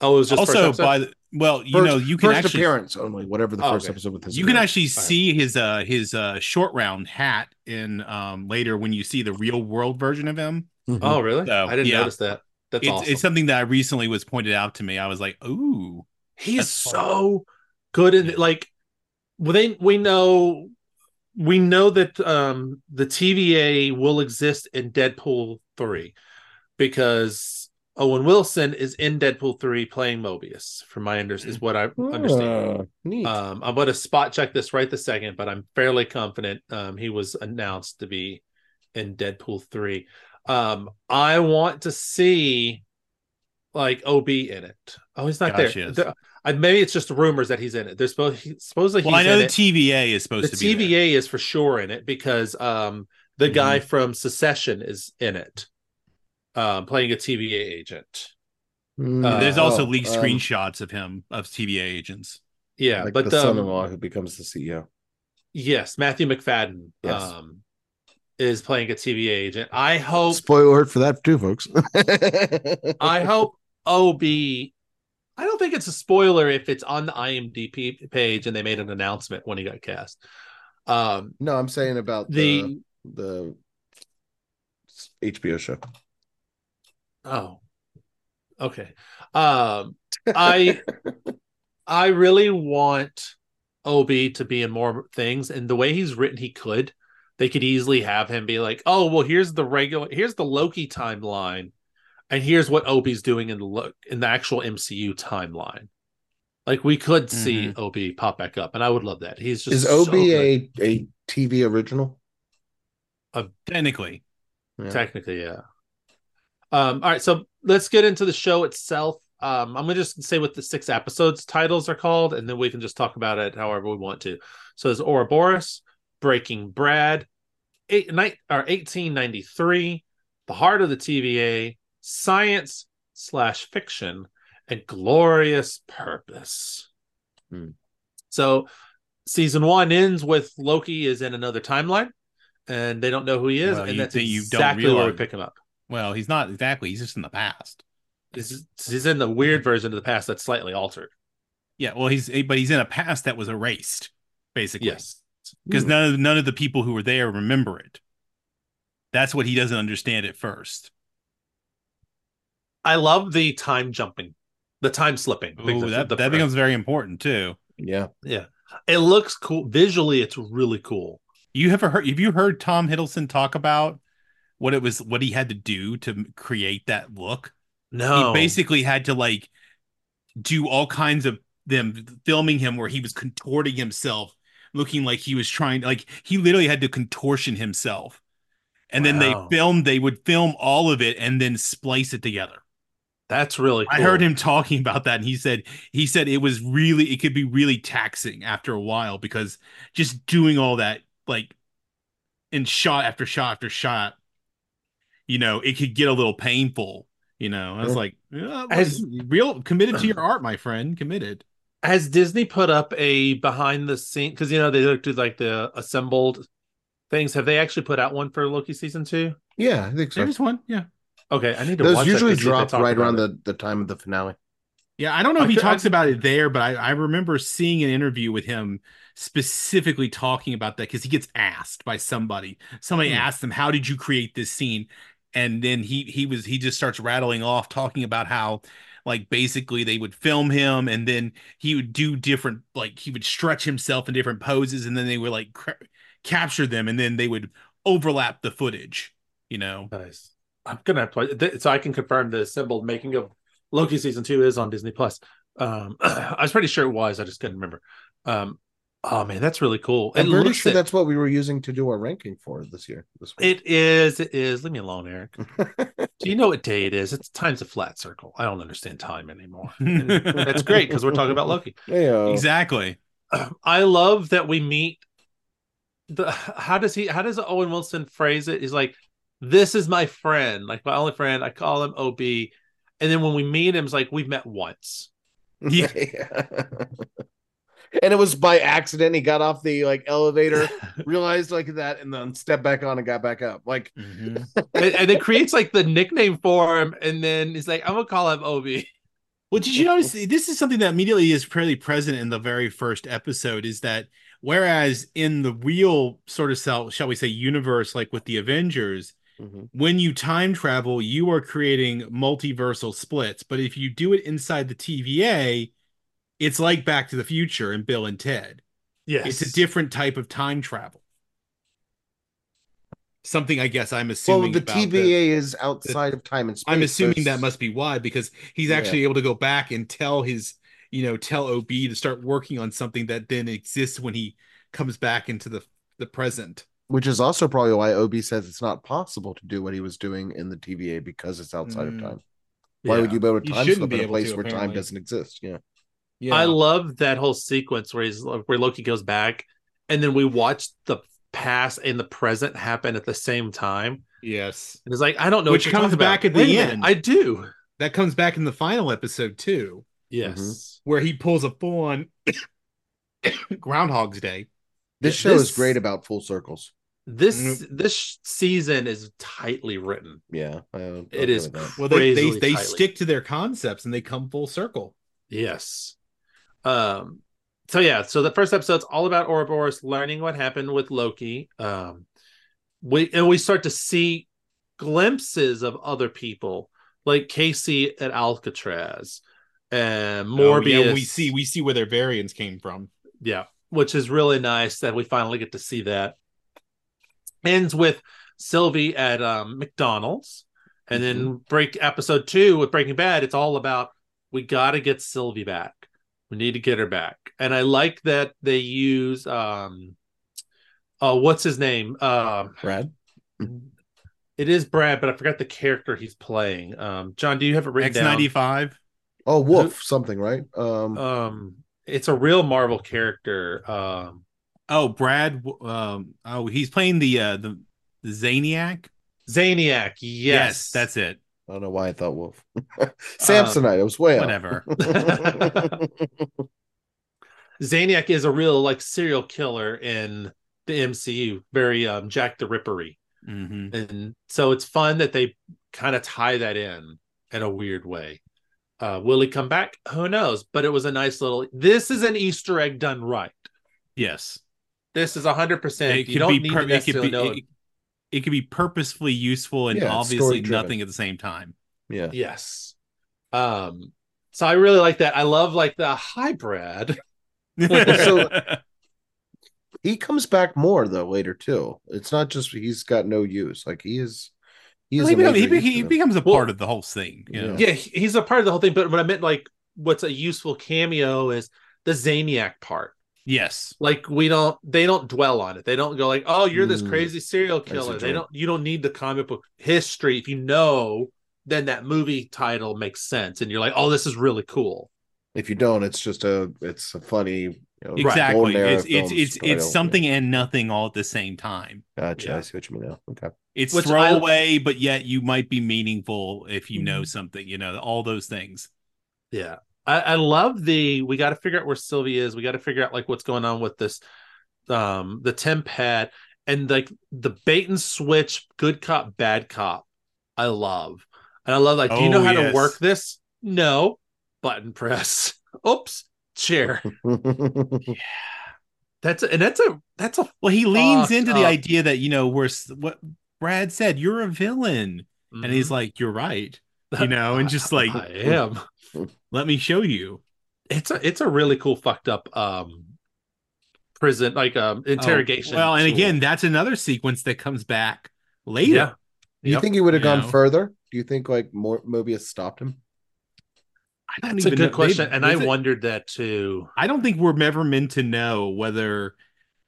Oh, it was just Also, episode? by the well, you First- know, you can first actually appearance only. Whatever the Oh, first okay. episode with his. you can actually All right. see his uh his uh short round hat in um later when you see the real world version of him. Mhm. Oh, really? So, I didn't yeah. notice that. That's It's, awesome. it's something that I recently was pointed out to me. I was like, ooh. He's That's fun. so good in Yeah. like well, they we know we know that um the TVA will exist in Deadpool 3 because Owen Wilson is in Deadpool 3 playing Mobius from my under is what I understand. Ah, neat. Um I'm going to spot check this right the second but I'm fairly confident um he was announced to be in Deadpool 3. Um I want to see like OB in it. Oh, he's not Gosh, there. yes. There- I, maybe it's just rumors that he's in it. There's supposed he, supposedly Well, I know in the it. TVA is supposed The to be there. TVA is for sure in it because um the Mhm. guy from Succession is in it, um playing a TVA agent. Mm, uh, There's also oh, leaked um, screenshots of him of TVA agents. Yeah, like but the um, son-in-law who becomes the CEO. yes, Matthew Macfadyen Yes. um is playing a TVA agent. I hope Spoiler alert for that too, folks. (laughs) I hope OB. I don't think it's a spoiler if it's on the IMDb page and they made an announcement when he got cast. Um, no, I'm saying about the the the HBO show. oh, okay. Um, I I really want OB to be in more things, and the way he's written, he could. They could easily have him be like, "Oh, well, here's the regular, here's the Loki timeline, and here's what Obi's doing in the look in the actual MCU timeline." Like we could see Obi pop back up, and I would love that. He's just Is so OB a, a TV original? Technically, Yeah. technically, yeah. Um, all right, so let's get into the show itself. Um, I'm gonna just say what the six episodes titles are called, and then we can just talk about it however we want to. So it's Ouroboros, Breaking Brad, eight night or 1893, The Heart of the TVA, Science slash Fiction, and Glorious Purpose. Hmm. So season one ends with Loki is in another timeline, and they don't know who he is, Well, and you that's you don't exactly where we pick him up. well, he's not exactly. He's just in the past. He's, he's in the weird version of the past that's slightly altered. Yeah, well, he's but he's in a past that was erased, basically. Yes. Because Hmm. none of none of the people who were there remember it. That's what he doesn't understand at first. I love the time jumping, the time slipping. Ooh, The- that the- that becomes very important too. Yeah. yeah. It looks cool visually. It's really cool. You ever heard? Have you heard Tom Hiddleston talk about what it was, what he had to do to create that look? No, He basically had to like do all kinds of them filming him where he was contorting himself, looking like he was trying. Like he literally had to contortion himself, and then they filmed. They would film all of it and then splice it together. that's really. Cool. I heard him talking about that, and he said he said it was really it could be really taxing after a while because just doing all that like in shot after shot after shot, you know, it could get a little painful. You know, I was like, yeah, As- real committed to your art, my friend, committed. Has Disney put up a behind the scene? Because you know they look do like the assembled things. Have they actually put out one for Loki season two? Yeah, I think so. There's one, yeah, Okay, I need to. Those watch usually to see if they drop right around it. the, the time of the finale. yeah. I don't know if I he could- I- talks about it there, but I, I remember seeing an interview with him specifically talking about that because he gets asked by somebody. Somebody Hmm. asked him, "How did you create this scene?" And then he he was he just starts rattling off talking about how like basically they would film him and then he would do different like he would stretch himself in different poses and then they would like capture them and then they would overlap the footage. You know, Nice. I'm gonna play th- so I can confirm the assembled making of Loki season two is on Disney Plus. Um, (clears throat) I was pretty sure it was. I just couldn't remember. Um, oh man, that's really cool. I'm It pretty sure it- that's what we were using to do our ranking for this year. This week. It is. It is. Leave me alone, Eric. (laughs) Do you know what day it is? It's time's a flat circle. I don't understand time anymore. (laughs) That's great because we're talking about Loki. (laughs) Yeah. exactly. (clears throat) I love that we meet the how does he how does Owen Wilson phrase it? He's like, This is my friend, like my only friend. I call him OB. And then when we meet him, it's like we've met once. Yeah. And it was by accident. He got off the like elevator, (laughs) realized like that, and then stepped back on and got back up. Like, and, and it creates like the nickname for him, and then he's like, I'm gonna call him Obi." Well, did you notice this is something that immediately is fairly present in the very first episode is that whereas in the real sort of shall, shall we say universe like with the Avengers, Mhm. when you time travel, you are creating multiversal splits, but if you do it inside the TVA, it's like Back to the Future and Bill and Ted. Yes. It's a different type of time travel. Something I guess I'm assuming. well, the about TVA is outside of time and space. I'm so assuming that must be why, because he's Yeah. actually able to go back and tell his, you know, tell OB to start working on something that then exists when he comes back into the the present. which is also probably why OB says it's not possible to do what he was doing in the TVA because it's outside Mm. of time. Why would you be able to time shouldn't slip in a place to, where time doesn't exist? Yeah. Yeah, I love that whole sequence where he's where Loki goes back, and then we watch the past and the present happen at the same time. yes, And it's like I don't know Which what you're comes talking about. back at Wait the a minute, end. I do. that comes back in the final episode too, Yes. where he pulls a full on (coughs) Groundhog's Day. This show this- is great about full circles. This Mm-hmm. this season is tightly written. Yeah. I- I'll It agree is with that. Well, they they, they stick to their concepts and they come full circle. Yes. Um. So yeah. So the first episode's all about Ouroboros learning what happened with Loki. Um. We and we start to see glimpses of other people like Casey at Alcatraz and Oh, Morbius. yeah, we see we see where their variants came from. yeah, which is really nice that we finally get to see that. Ends with Sylvie at um, McDonald's, and then break episode two with Breaking Bad. It's all about we got to get Sylvie back. We need to get her back, and I like that they use um, oh, what's his name? Um, Brad? it is Brad, but I forgot the character he's playing. Um, John, do you have it written X down? ninety five. Oh, Wolf, something, right? Um, Um, it's a real Marvel character. Um, Oh, Brad. Um. Oh, he's playing the uh the, the Zaniac. Zaniac. Yes, that's it. I don't know why I thought Wolf. (laughs) Samsonite. it was way off. Whatever. (laughs) (laughs) Zaniac is a real like serial killer in the MCU, very um Jack the Rippery. hmm And so it's fun that they kind of tie that in in a weird way. Uh, will he come back? Who knows? But it was a nice little. This is an Easter egg done right. Yes. This is hundred percent. You don't need pur- to it could necessarily be know. it, it could be purposefully useful and Yeah, obviously nothing at the same time. Yeah. Yes. Um. So I really like that. I love like the hi, Brad. (laughs) So- He comes back more though later too. It's not just he's got no use. Like he is he is he, a become- he, be- use he becomes a Well- part of the whole thing. You know? Yeah, he- he's a part of the whole thing. But what I meant, like, what's a useful cameo is the Zaniac part. Yes. Like we don't, they don't dwell on it. They don't go like, "Oh, you're this Mm. crazy serial killer." They don't. You don't need the comic book history. If you know, then that movie title makes sense, and you're like, "Oh, this is really cool." If you don't, it's just a it's a funny you know, Exactly. golden It's it's it's it's don't- something and nothing all at the same time. Gotcha. Yeah. I see what you mean now. Okay. It's Which I- throwaway, but yet you might be meaningful if you Mm-hmm. know something. You know all those things. Yeah. I, I love the we got to figure out where Sylvie is. We got to figure out like what's going on with this um the temp pad and like the bait and switch good cop bad cop. I love. And I love like do you know Oh, how yes. to work this? No. Button press. (laughs) Oops. Chair. (laughs) yeah. That's a, and that's a that's a Well, he leans into the idea that you know we're what Brad said. You're a villain, and Mm-hmm. he's like, "You're right," (laughs) you know, and just like, I am. "Let me show you." It's a it's a really cool fucked up um prison like um interrogation. Oh, well, and tool. again, that's another sequence that comes back later. Yeah. Do you Yep. think he would have gone know. further? Do you think like more Mobius stopped him? I don't That's a good know- question, they- and I it- wondered that too. I don't think we're ever meant to know whether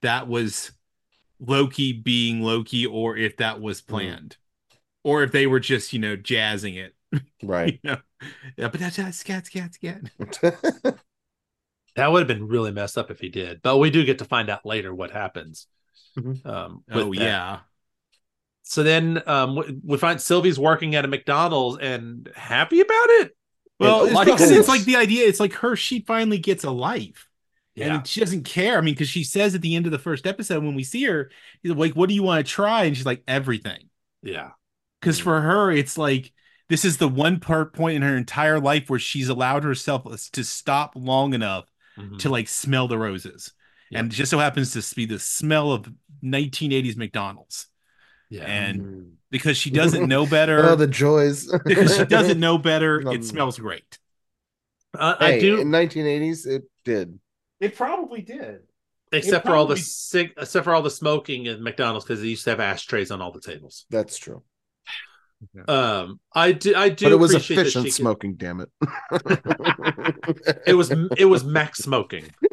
that was Loki being Loki or if that was Hmm. planned, or if they were just you know jazzing it. Right. (laughs) You know? Yeah, but that's that's scat scat scat. (laughs) That would have been really messed up if he did, but we do get to find out later what happens. Mhm. Um, with Oh that. yeah. So then um, we, we find Sylvie's working at a McDonald's and happy about it. Well, It- it's like because it's like the idea. It's like her. She finally gets a life, Yeah, and she doesn't care. I mean, because she says at the end of the first episode when we see her, like, "What do you want to try?" And she's like, "Everything." yeah, Because for her, it's like this is the one part point in her entire life where she's allowed herself to stop long enough Mhm. to like smell the roses, Yep. and it just so happens to be the smell of 1980s McDonald's. yeah. And (laughs) (laughs) because she doesn't know better, oh, the joys. because she doesn't know better, Um, it smells great. Uh, Hey, I do, in 1980s, it did. It probably did. except for all the probably- except for all the smoking in McDonald's because they used to have ashtrays on all the tables. That's true. Um, I do, I do, But it was appreciate that efficient she could- smoking, damn it. It was it was max smoking. (laughs)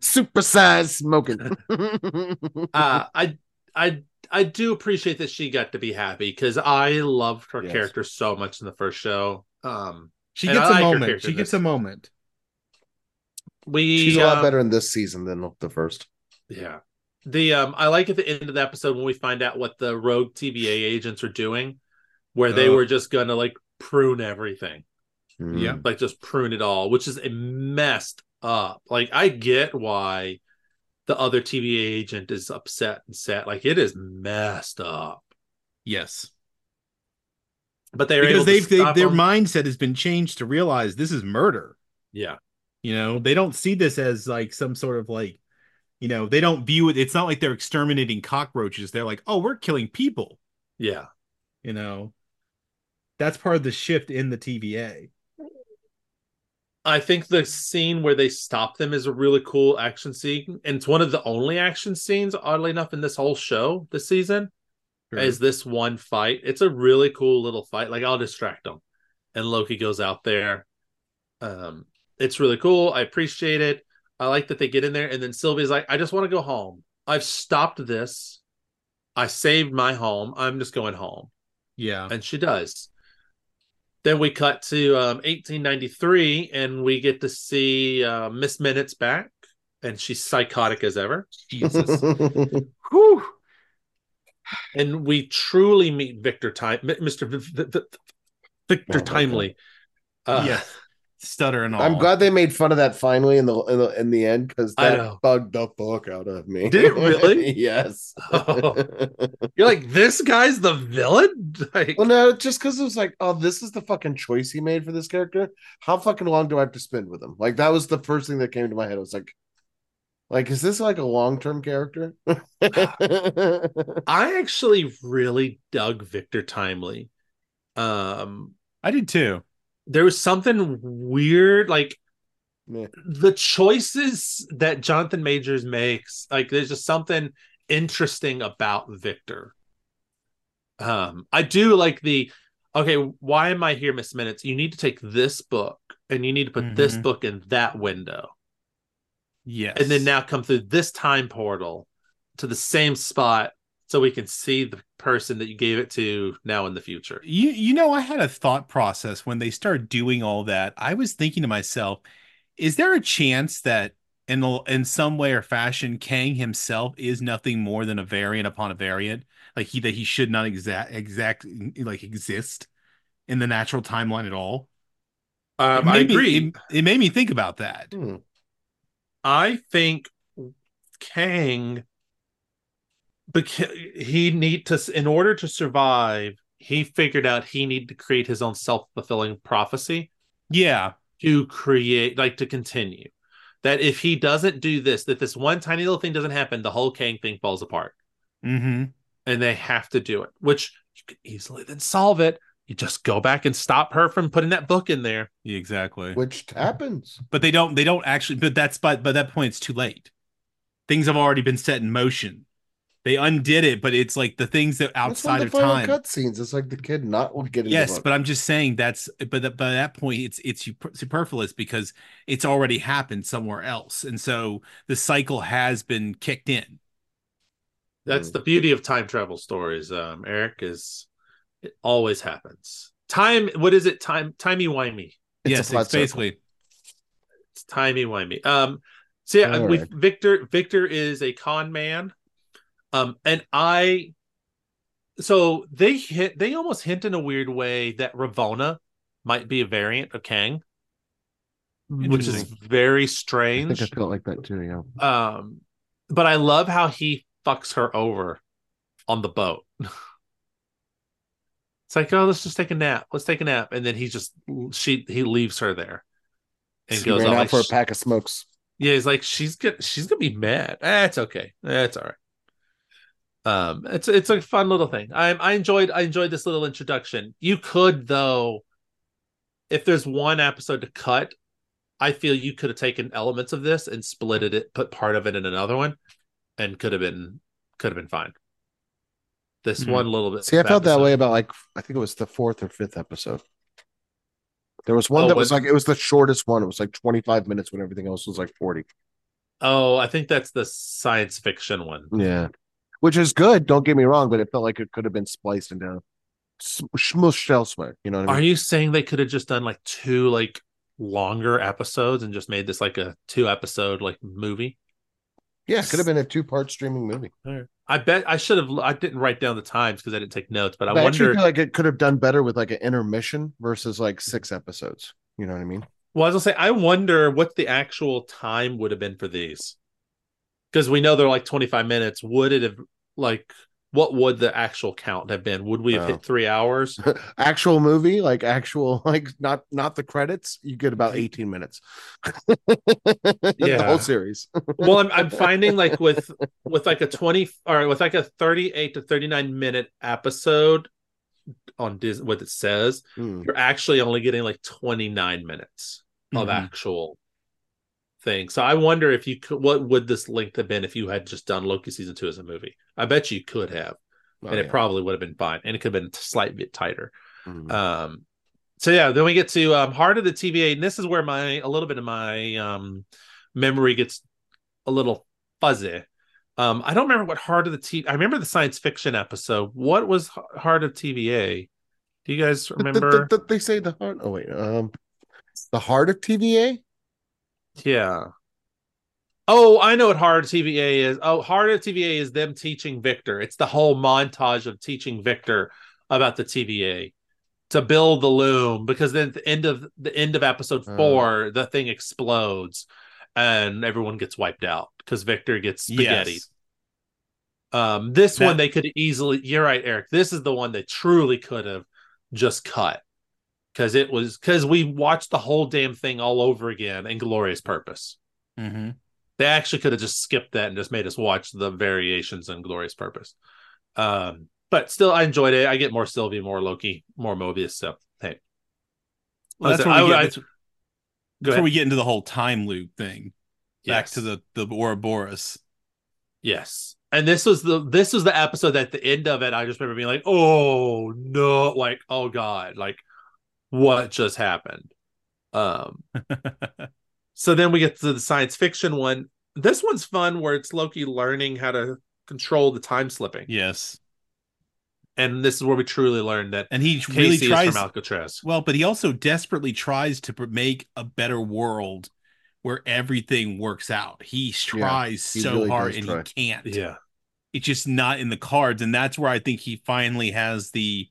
supersized smoking. (laughs) uh i i i do appreciate that she got to be happy because i loved her Yes. character so much in the first show um She gets a like moment. She gets this. a moment. we She's a lot uh, better in this season than the first. yeah the um i like at the end of the episode when we find out what the rogue tva agents are doing where they Oh. were just gonna like prune everything Mm. Yeah. like just prune it all which is a messed up like i get why the other tva agent is upset and sad like it is messed up Yes. but they're Because able they've, they stop their them. mindset has been changed to realize this is murder. yeah You know, they don't see this as like some sort of like, you know, they don't view it. It's not like they're exterminating cockroaches. They're like, oh, we're killing people. yeah You know, that's part of the shift in the TVA. I think the scene where they stop them is a really cool action scene, and it's one of the only action scenes, oddly enough, in this whole show this season. Is this one fight? It's a really cool little fight. Like I'll distract them, and Loki goes out there. Um, it's really cool. I appreciate it. I like that they get in there, and then Sylvia's like, "I just want to go home. I've stopped this. I saved my home. I'm just going home." yeah. and she does. Then we cut to um, 1893, and we get to see uh, Miss Minutes back, and she's psychotic as ever. Jesus. (laughs) Whew. And we truly meet Victor Time, Mr. V- V- V- Victor Oh Timely. Uh, yes. Stutter and all. I'm glad they made fun of that finally in the in the, in the end because that bugged the fuck out of me. Did it (laughs) really? yes. Oh. You're like, this guy's the villain? (laughs) Like, well, no, just because it was like, oh, this is the fucking choice he made for this character. How fucking long do I have to spend with him? Like that was the first thing that came to my head. I was like, like, is this like a long term character? (laughs) I actually really dug Victor Timely. Um, I did too. There was something weird, like Meh. the choices that Jonathan Majors makes. Like, there's just something interesting about Victor. Um, I do like the okay. Why am I here, Miss Minutes? You need to take this book and you need to put this Mhm. book in that window. Yes. and then now come through this time portal to the same spot so we can see the person that you gave it to now in the future. You you know, I had a thought process when they started doing all that. I was thinking to myself, is there a chance that in the- in some way or fashion, Kang himself is nothing more than a variant upon a variant, like he that he should not exact exact like exist in the natural timeline at all? Um, I made me- agree. it, it made me think about that. Hmm. I think Kang because he need to in order to survive, he figured out he needed to create his own self-fulfilling prophecy Yeah, to create like to continue. That if he doesn't do this, that this one tiny little thing doesn't happen, the whole Kang thing falls apart. hmm and they have to do it, which you could easily then solve it. You just go back and stop her from putting that book in there. exactly. Which happens. But they don't. They don't actually. But that's but by that point, it's too late. Things have already been set in motion. They undid it, but it's like the things that That's one outside of of the final time. cutscenes. It's like the kid not getting Yes, but I'm just saying that's but that, by that point it's it's superfluous because it's already happened somewhere else, and so the cycle has been kicked in. That's Mm. the beauty of time travel stories. Um, Eric is it always happens. Time, what is it? Time, timey wimey. It's yes, flat it's circle. basically It's timey wimey. Um, so yeah, we right. Victor. Victor is a con man. Um, and I. So they hit. They almost hint in a weird way that Ravonna might be a variant of Kang, which is very I strange. think I felt like that too. Yeah. Um, but I love how he fucks her over on the boat. (laughs) it's like, oh, let's just take a nap. Let's take a nap, and then he just she he leaves her there and He goes off out like, for a pack of smokes. yeah. He's like, she's gonna she's gonna be mad. That's okay. That's all right. Um, it's it's a fun little thing. I I enjoyed I enjoyed this little introduction. You could though, if there's one episode to cut, I feel you could have taken elements of this and split it, put part of it in another one, and could have been could have been fine. This Mhm. one little bit. See, I felt that way about like I think it was the fourth or fifth episode. There was one Oh, that was when- like it was the shortest one. It was like 25 minutes when everything else was like 40. Oh, I think that's the science fiction one. Yeah. Which is good, don't get me wrong, but it felt like it could have been spliced into smushed elsewhere. You know what I Are you saying they could have just done like two like longer episodes and just made this like a two episode like movie? yeah, it could have been a two-part streaming movie. I bet I should have. I didn't write down the times because I didn't take notes, but I, I wonder. feel like it could have done better with like an intermission versus like six episodes. You know what I mean? Well, I was gonna say, I wonder what the actual time would have been for these, because we know they're like twenty five minutes. Would it have like what would the actual count have been? Would we have Oh. hit three hours? (laughs) actual movie, like actual, (laughs) like not not the credits, you get about 18 minutes. (laughs) the Yeah. whole series. well, I'm I'm finding like with with like a twenty or with like a thirty eight to thirty nine minute episode on Disney, what it says, Hmm. you're actually only getting like twenty nine minutes of Mhm. actual thing. So I wonder if you could, what would this length have been if you had just done Loki season two as a movie? I bet you could have, Oh, and it probably would have been fine, and it could have been a slight bit tighter. Mhm. Um, so yeah, then we get to um, heart of the TVA, and this is where my a little bit of my um memory gets a little fuzzy. Um, I don't remember what heart of the T. I remember the science fiction episode. What was heart of TVA? Do you guys remember? th- th- they say the heart. Oh wait, um, the heart of TVA. Yeah. Oh, I know what hard TVA is. Oh, hard of TVA is them teaching Victor. It's the whole montage of teaching Victor about the TVA to build the loom because then at the end of the end of episode Uh. four, the thing explodes and everyone gets wiped out because Victor gets spaghetti. Yes. Um, this That- one they could easily. You're right, Eric. This is the one they truly could have just cut because it was because we watched the whole damn thing all over again in glorious purpose. hmm They actually could have just skipped that and just made us watch the variations in glorious purpose. Um, but still, I enjoyed it. I get more Sylvie, more Loki, more Mobius. So hey, Well, that's Listen, where we I- get, I- that's, that's where we get into the whole time loop thing. Back to the the Ouroboros. Yes. And this was the this was the episode that at the end of it, I just remember being like, oh no, like, oh God, like what just happened? Um (laughs) so then we get to the science fiction one. This one's fun where it's Loki learning how to control the time slipping. yes, And this is where we truly learned that and he Casey really tries. from Alcatraz. Well, but he also desperately tries to make a better world where everything works out. He tries he so really hard and try. he can't. Yeah. It's just not in the cards, and that's where I think he finally has the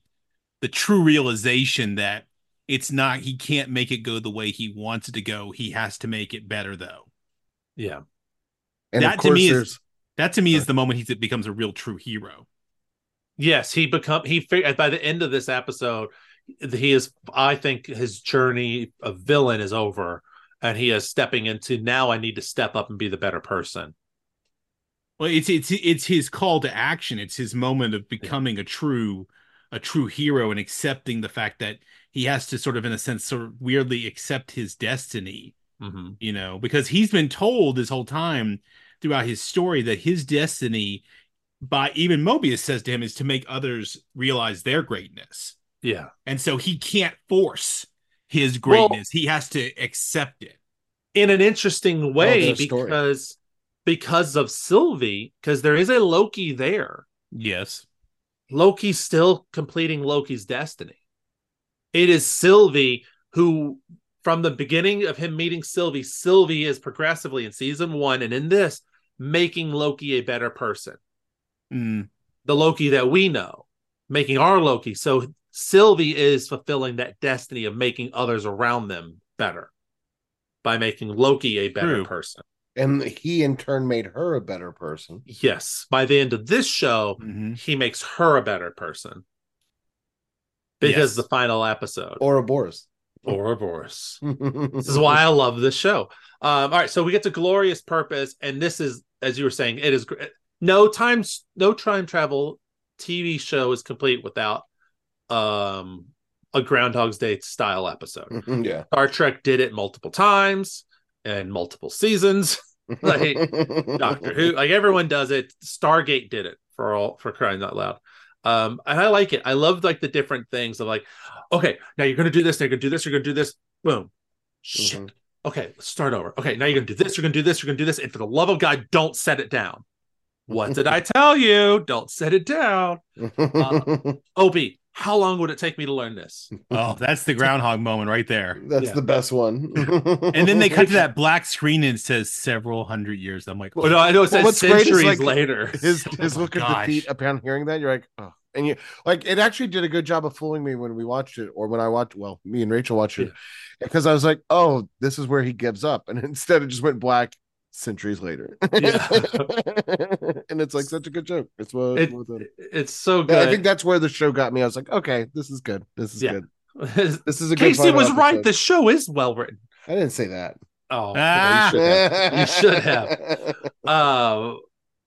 the true realization that it's not. He can't make it go the way he wants it to go. He has to make it better, though. Yeah. And That to me is- That to me is the moment he becomes a real true hero. Yes, he become he fig- by the end of this episode, he is I think his journey of villain is over and he is stepping into now I need to step up and be the better person. Well, it's it's it's his call to action. It's his moment of becoming a true a true hero and accepting the fact that he has to sort of in a sense sort of weirdly accept his destiny, hmm you know, because he's been told this whole time throughout his story that his destiny by even Mobius says to him is to make others realize their greatness. Yeah. And so he can't force his Well- greatness. he has to accept it. In an interesting way their story. because because of Sylvie because there is a Loki there. Yes. Loki's still completing Loki's destiny. It is Sylvie who, from the beginning of him meeting Sylvie, Sylvie is progressively in season one and in this making Loki a better person. Mm, The Loki that we know, making our Loki. So Sylvie is fulfilling that destiny of making others around them better by making Loki a better True. person. And he in turn made her a better person. Yes, by the end of this show, mhm. he makes her a better person because Yes. the final episode. or a Boris or a Ouroboros. (laughs) This is why I love this show. Um, all right, so we get to glorious purpose, and this is, as you were saying, it is gr- no time, no time travel TV show is complete without um a Groundhog's Day style episode. (laughs) yeah. Star Trek did it multiple times and multiple seasons. (laughs) Like, Doctor Who, like everyone does it. Stargate did it for all for crying out loud. Um, and I like it. I love like the different things of like, okay, now you're gonna do this, now you're gonna do this, you're gonna do this, boom. Shit. Mhm. Okay, let's start over. Okay, now you're gonna do this, you're gonna do this, you're gonna do this, and for the love of God, don't set it down. What did I (laughs) tell you? Don't set it down. (laughs) Obi, how long would it take me to learn this? (laughs) Oh, that's the groundhog moment right there. That's Yeah. the best one. (laughs) And then they cut to that (laughs) black screen and it says several hundred years. I'm like, Well, no, I know it Well, says what's great is, centuries like, later. his his Oh my look of gosh. defeat upon hearing that, you're like, oh. And you like it actually did a good job of fooling me when we watched it, or when I watched. Well, me and Rachel watched it because I was like, oh, this is where he gives up, and instead it just went black centuries later. Yeah. (laughs) (laughs) and it's like such a good joke. It's what, It- what it's so Yeah, good. I think that's where the show got me. I was like, okay, this is good. This is Yeah. good. (laughs) This is a good. Casey final was right. The show is well written. I didn't say that. Oh, Ah. you should have. You should have. Uh,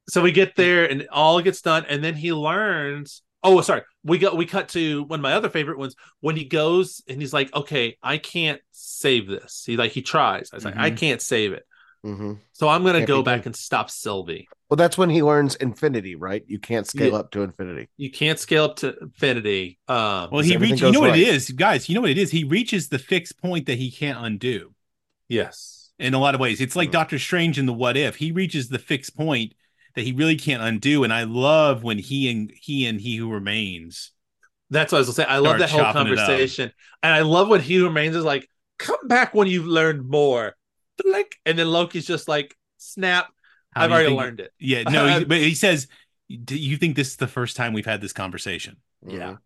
so we get there and all gets done, and then he learns. Oh, sorry. We got we cut to one of my other favorite ones when he goes and he's like, "Okay, I can't save this." He like he tries. I was like, "I Mhm. can't save it." Mhm. So I'm gonna go back done. and stop Sylvie. Well, that's when he learns infinity, right? You can't scale Yeah. up to infinity. You can't scale up to infinity. Um, well, he reaches. You goes know what it is, guys. You know what it is. He reaches the fixed point that he can't undo. yes, In a lot of ways, it's like Mm. Doctor Strange in the What If. He reaches the fixed point that he really can't undo, and I love when he and he and he who remains. that's what I was gonna say. I love that whole chopping it up. conversation, and I love when he remains is like, "Come back when you've learned more." Like, and then Loki's just like, "Snap! How I've already think- learned it." Yeah, no, he, (laughs) but he says, "Do you think this is the first time we've had this conversation?" Yeah. Mhm.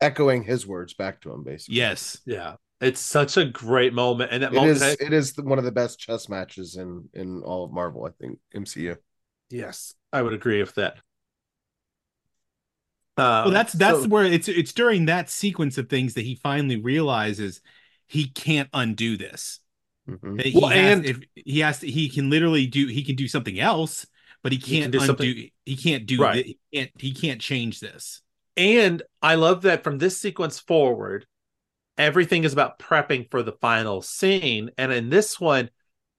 echoing his words back to him, basically. Yes. Yeah. It's such a great moment. And that It moment, is. It is one of the best chess matches in in all of Marvel. I think MCU. yes, I would agree with that. Uh, Well, that's that's so- where it's it's during that sequence of things that he finally realizes he can't undo this. Mhm. He Well, has, and- if he has to, he can literally do he can do something else, but he He can't can do undo. something- He can't do. Right. thi- He can't. He can't change this. And I love that from this sequence forward, everything is about prepping for the final scene. And in this one,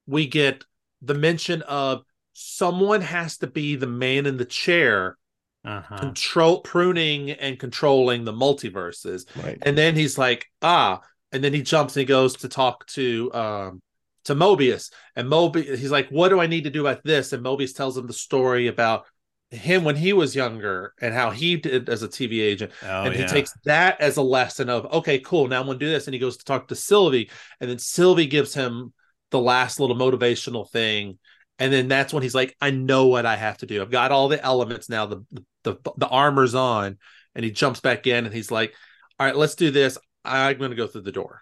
we get the mention of someone has to be the man in the chair, Uh-huh. control pruning and controlling the multiverses. Right. And then he's like, ah, and then he jumps and he goes to talk to um to Mobius. And Mobius he's like, what do I need to do about this? And Mobius tells him the story about him when he was younger and how he did as a TV agent. Oh, and he takes that as a lesson of okay cool now i'm going to do this. And he goes to talk to sylvie. And then sylvie gives him the last little motivational thing. And then that's when he's like i know what i have to do. I've got all the elements now. The the, the armor's on. And he jumps back in and he's like all right let's do this i'm going to go through the door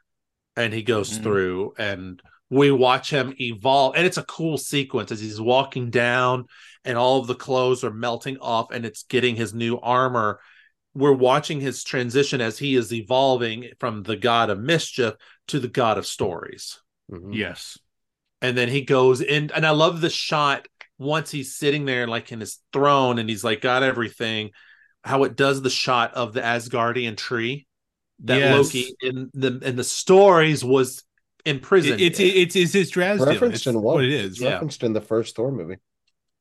and he goes Mhm. through and we watch him evolve and it's a cool sequence as he's walking down and all of the clothes are melting off and it's getting his new armor we're watching his transition as he is evolving from the god of mischief to the god of stories Mhm. Yes. and then he goes in and i love the shot once he's sitting there like in his throne and he's like got everything how it does the shot of the asgardian tree that Yes. loki in the in the stories was imprisoned It- it's in. it's it's his Yggdrasil. Referenced It's in one. what It's is. Yeah. referenced in the first Thor movie.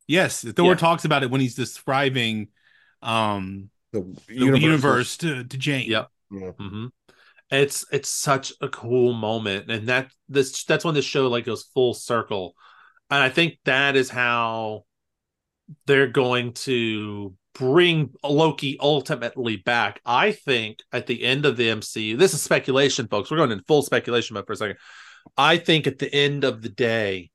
Yes, Thor Yeah. talks about it when he's describing um The, the universe. universe, to, to Jane. Yep. Yeah. hmm It's it's such a cool moment, and that this that's when the show like goes full circle, and I think that is how they're going to bring Loki ultimately back. I think at the end of the MCU, this is speculation, folks. We're going in full speculation mode for a second. I think at the end of the day,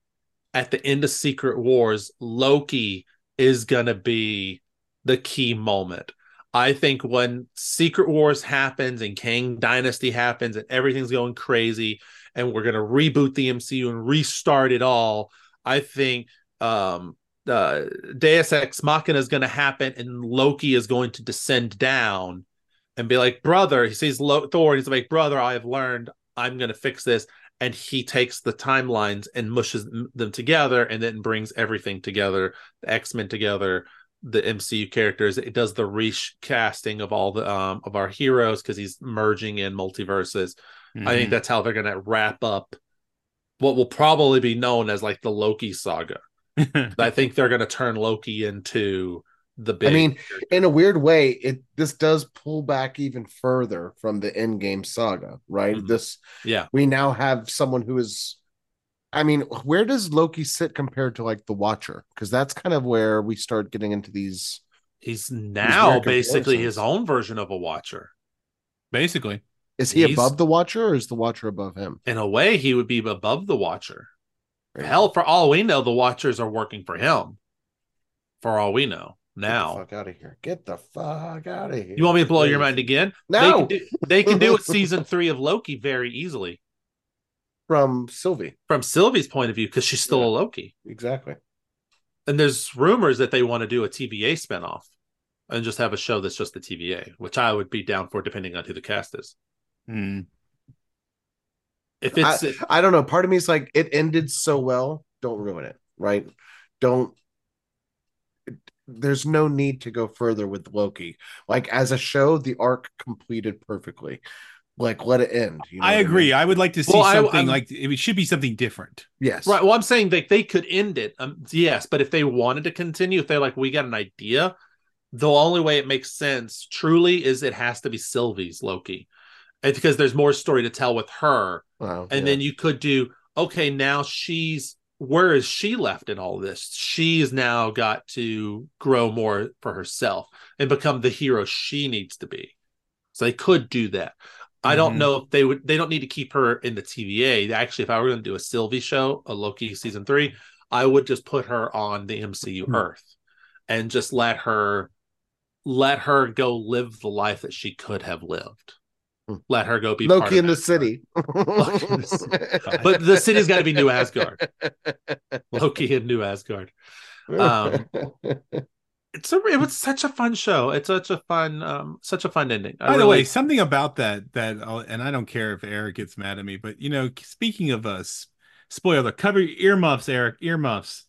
at the end of Secret Wars, Loki is gonna be the key moment. I think when Secret Wars happens and Kang Dynasty happens and everything's going crazy and we're going to reboot the MCU and restart it all, I think um uh Deus Ex Machina is going to happen and Loki is going to descend down and be like, "Brother," he sees Lo- Thor and he's like, "Brother, I have learned. I'm going to fix this." And he takes the timelines and mushes them- together and then brings everything together, the X-Men together, the MCU characters. It does the recasting of all the um of our heroes because he's merging in multiverses. I think Mhm. that's how they're gonna wrap up what will probably be known as like the Loki saga. (laughs) I think they're gonna turn Loki into the big I mean, in a weird way, it this does pull back even further from the Endgame saga, right? Mhm. This yeah. we now have someone who is I mean, where does Loki sit compared to like the Watcher? Because that's kind of where we start getting into these. He's now weird basically his own version of a watcher. basically. Is he He's- above the Watcher or is the Watcher above him? In a way, he would be above the watcher. Hell, for all we know, the watchers are working for him. For all we know. Get the Now. fuck out of here! Get the fuck out of here! You want me to blow your mind again? They No, can do, they can do it (laughs) season three of Loki very easily from Sylvie. from Sylvie's point of view because she's still Yeah. a Loki. Exactly. And there's rumors that they want to do a TVA spinoff and just have a show that's just the TVA, which I would be down for depending on who the cast is. Hmm. If it's I don't know. Part of me is like, it ended so well. Don't ruin it, right? Don't. There's no need to go further with Loki. Like as a show, the arc completed perfectly. Like let it end. you know I what agree. mean? I would like to see Well, something I'm- like it should be something different. Yes. right, well, I'm saying that they could end it. Um, yes, but if they wanted to continue, if they're like, we got an idea, the only way it makes sense truly is it has to be Sylvie's Loki. It's because there's more story to tell with her. Wow, and yeah. then you could do okay now she's where is she left in all this she's now got to grow more for herself and become the hero she needs to be so they could do that i don't Mhm. know if they would they don't need to keep her in the tva actually if i were going to do a sylvie show a loki season three i would just put her on the mcu Hmm. earth and just let her let her go live the life that she could have lived. Let her go be part Loki of in the city. (laughs) Loki in the (laughs) But the city's got to be New Asgard. Loki in New Asgard. Um, It's a it was such a fun show. It's such a fun um such a fun ending. I By the way, something about that that I'll, and I don't care if Eric gets mad at me, but you know, speaking of us, spoiler, cover your earmuffs, Eric, earmuffs,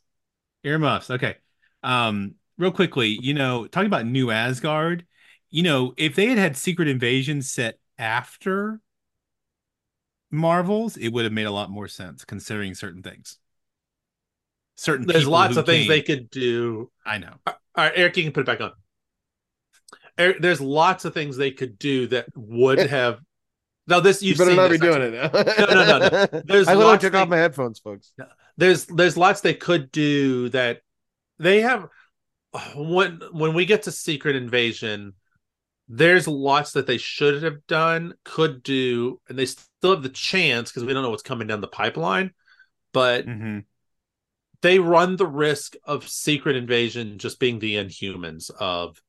earmuffs. Okay, um, real quickly, you know, talking about New Asgard, you know, if they had had Secret Invasion set after Marvels, it would have made a lot more sense considering certain things. Certain there's lots who of things they could do. I know. All right, Eric, you can put it back on. Eric, there's lots of things they could do that would (laughs) have. No, this you you've better seen not be doing it now. No, no, no, no. (laughs) There's I literally took they- off my headphones, folks. there's there's lots they could do that they have when when we get to secret invasion there's lots that they should have done could do and they still have the chance because we don't know what's coming down the pipeline but Mhm. they run the risk of secret invasion just being the inhumans of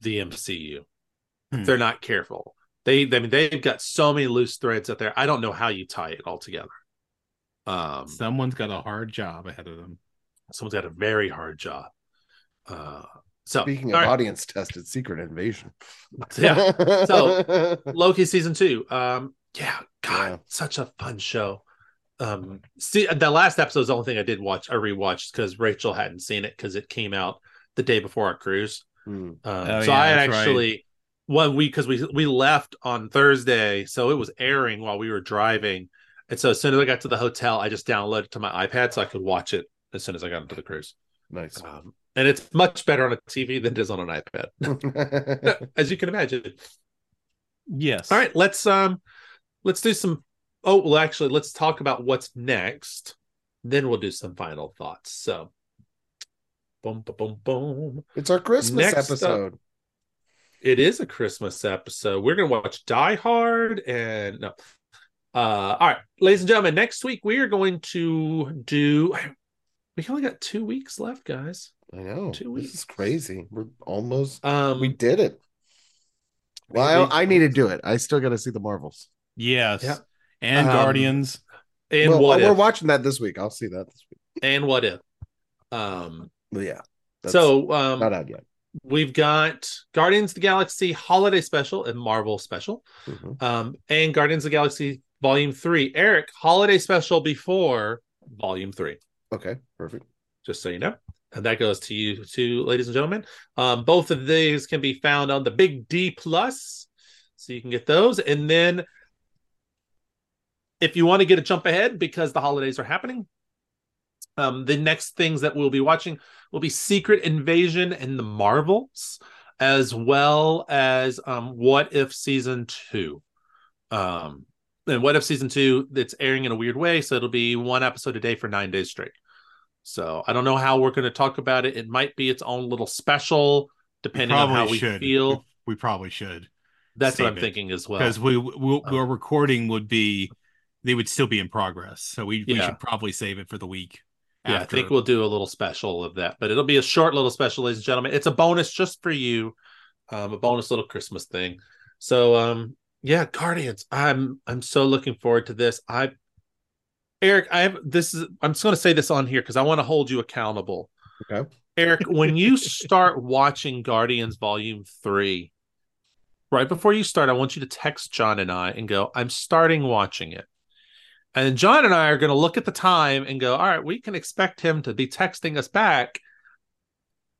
the mcu Hmm. they're not careful they i mean they've got so many loose threads out there i don't know how you tie it all together um Someone's got a hard job ahead of them. someone's got a very hard job. Uh, so Speaking of all right, audience tested, Secret Invasion. (laughs) yeah, So- (laughs) Loki season two. Um, yeah, God, Yeah. such a fun show. Um, see, the last episode is the only thing I did watch. I rewatched because Rachel hadn't seen it because it came out the day before our cruise. Hmm. Um, Oh, so yeah, I that's right. actually one week because we we left on Thursday, so it was airing while we were driving. And so as soon as I got to the hotel, I just downloaded it to my iPad so I could watch it as soon as I got into the cruise. nice. Um, and it's much better on a TV than it is on an iPad, (laughs) (laughs) as you can imagine. Yes. All right, let's um, let's do some. Oh, well, actually, let's talk about what's next. Then we'll do some final thoughts. So, boom, boom, boom, boom. it's our Christmas Next up- episode. It is a Christmas episode. We're gonna watch Die Hard and no. Uh, all right, ladies and gentlemen. Next week we are going to do. We only got two weeks left, guys. I know. Two This weeks. is crazy. We're almost Um, we did it. Well, I, I need to do it. I still got to see the Marvels. Yes. Yeah. And Um, Guardians. and well, what we're if? watching that this week. I'll see that this week. and what if? Um, But yeah. so um, not out yet. we've got Guardians of the Galaxy Holiday Special and Marvel Special, Mhm. um, and Guardians of the Galaxy Volume Three. Eric, Holiday Special before Volume Three, Okay, perfect. just so you know. And that goes to you, too, ladies and gentlemen. Um, both of these can be found on the Big D Plus, so you can get those. And then, if you want to get a jump ahead because the holidays are happening, um, the next things that we'll be watching will be Secret Invasion and the Marvels, as well as um, What If Season Two. Um, and What If Season Two, it's airing in a weird way, so it'll be one episode a day for nine days straight. So I don't know how we're going to talk about it. It might be its own little special, depending on how we should. feel. We probably should. That's what I'm it. thinking as well. Because we, we Oh. our recording would be they would still be in progress. So we, we Yeah. should probably save it for the week. Yeah, after. I think we'll do a little special of that, but it'll be a short little special, ladies and gentlemen. It's a bonus just for you, um, a bonus little Christmas thing. So, um, yeah, Guardians. I'm I'm so looking forward to this. I, Eric, I have this is. I'm just going to say this on here because I want to hold you accountable. Okay. Eric, when you start watching Guardians Volume Three, right before you start, I want you to text John and I and go, "I'm starting watching it." And John and I are going to look at the time and go, all right, we can expect him to be texting us back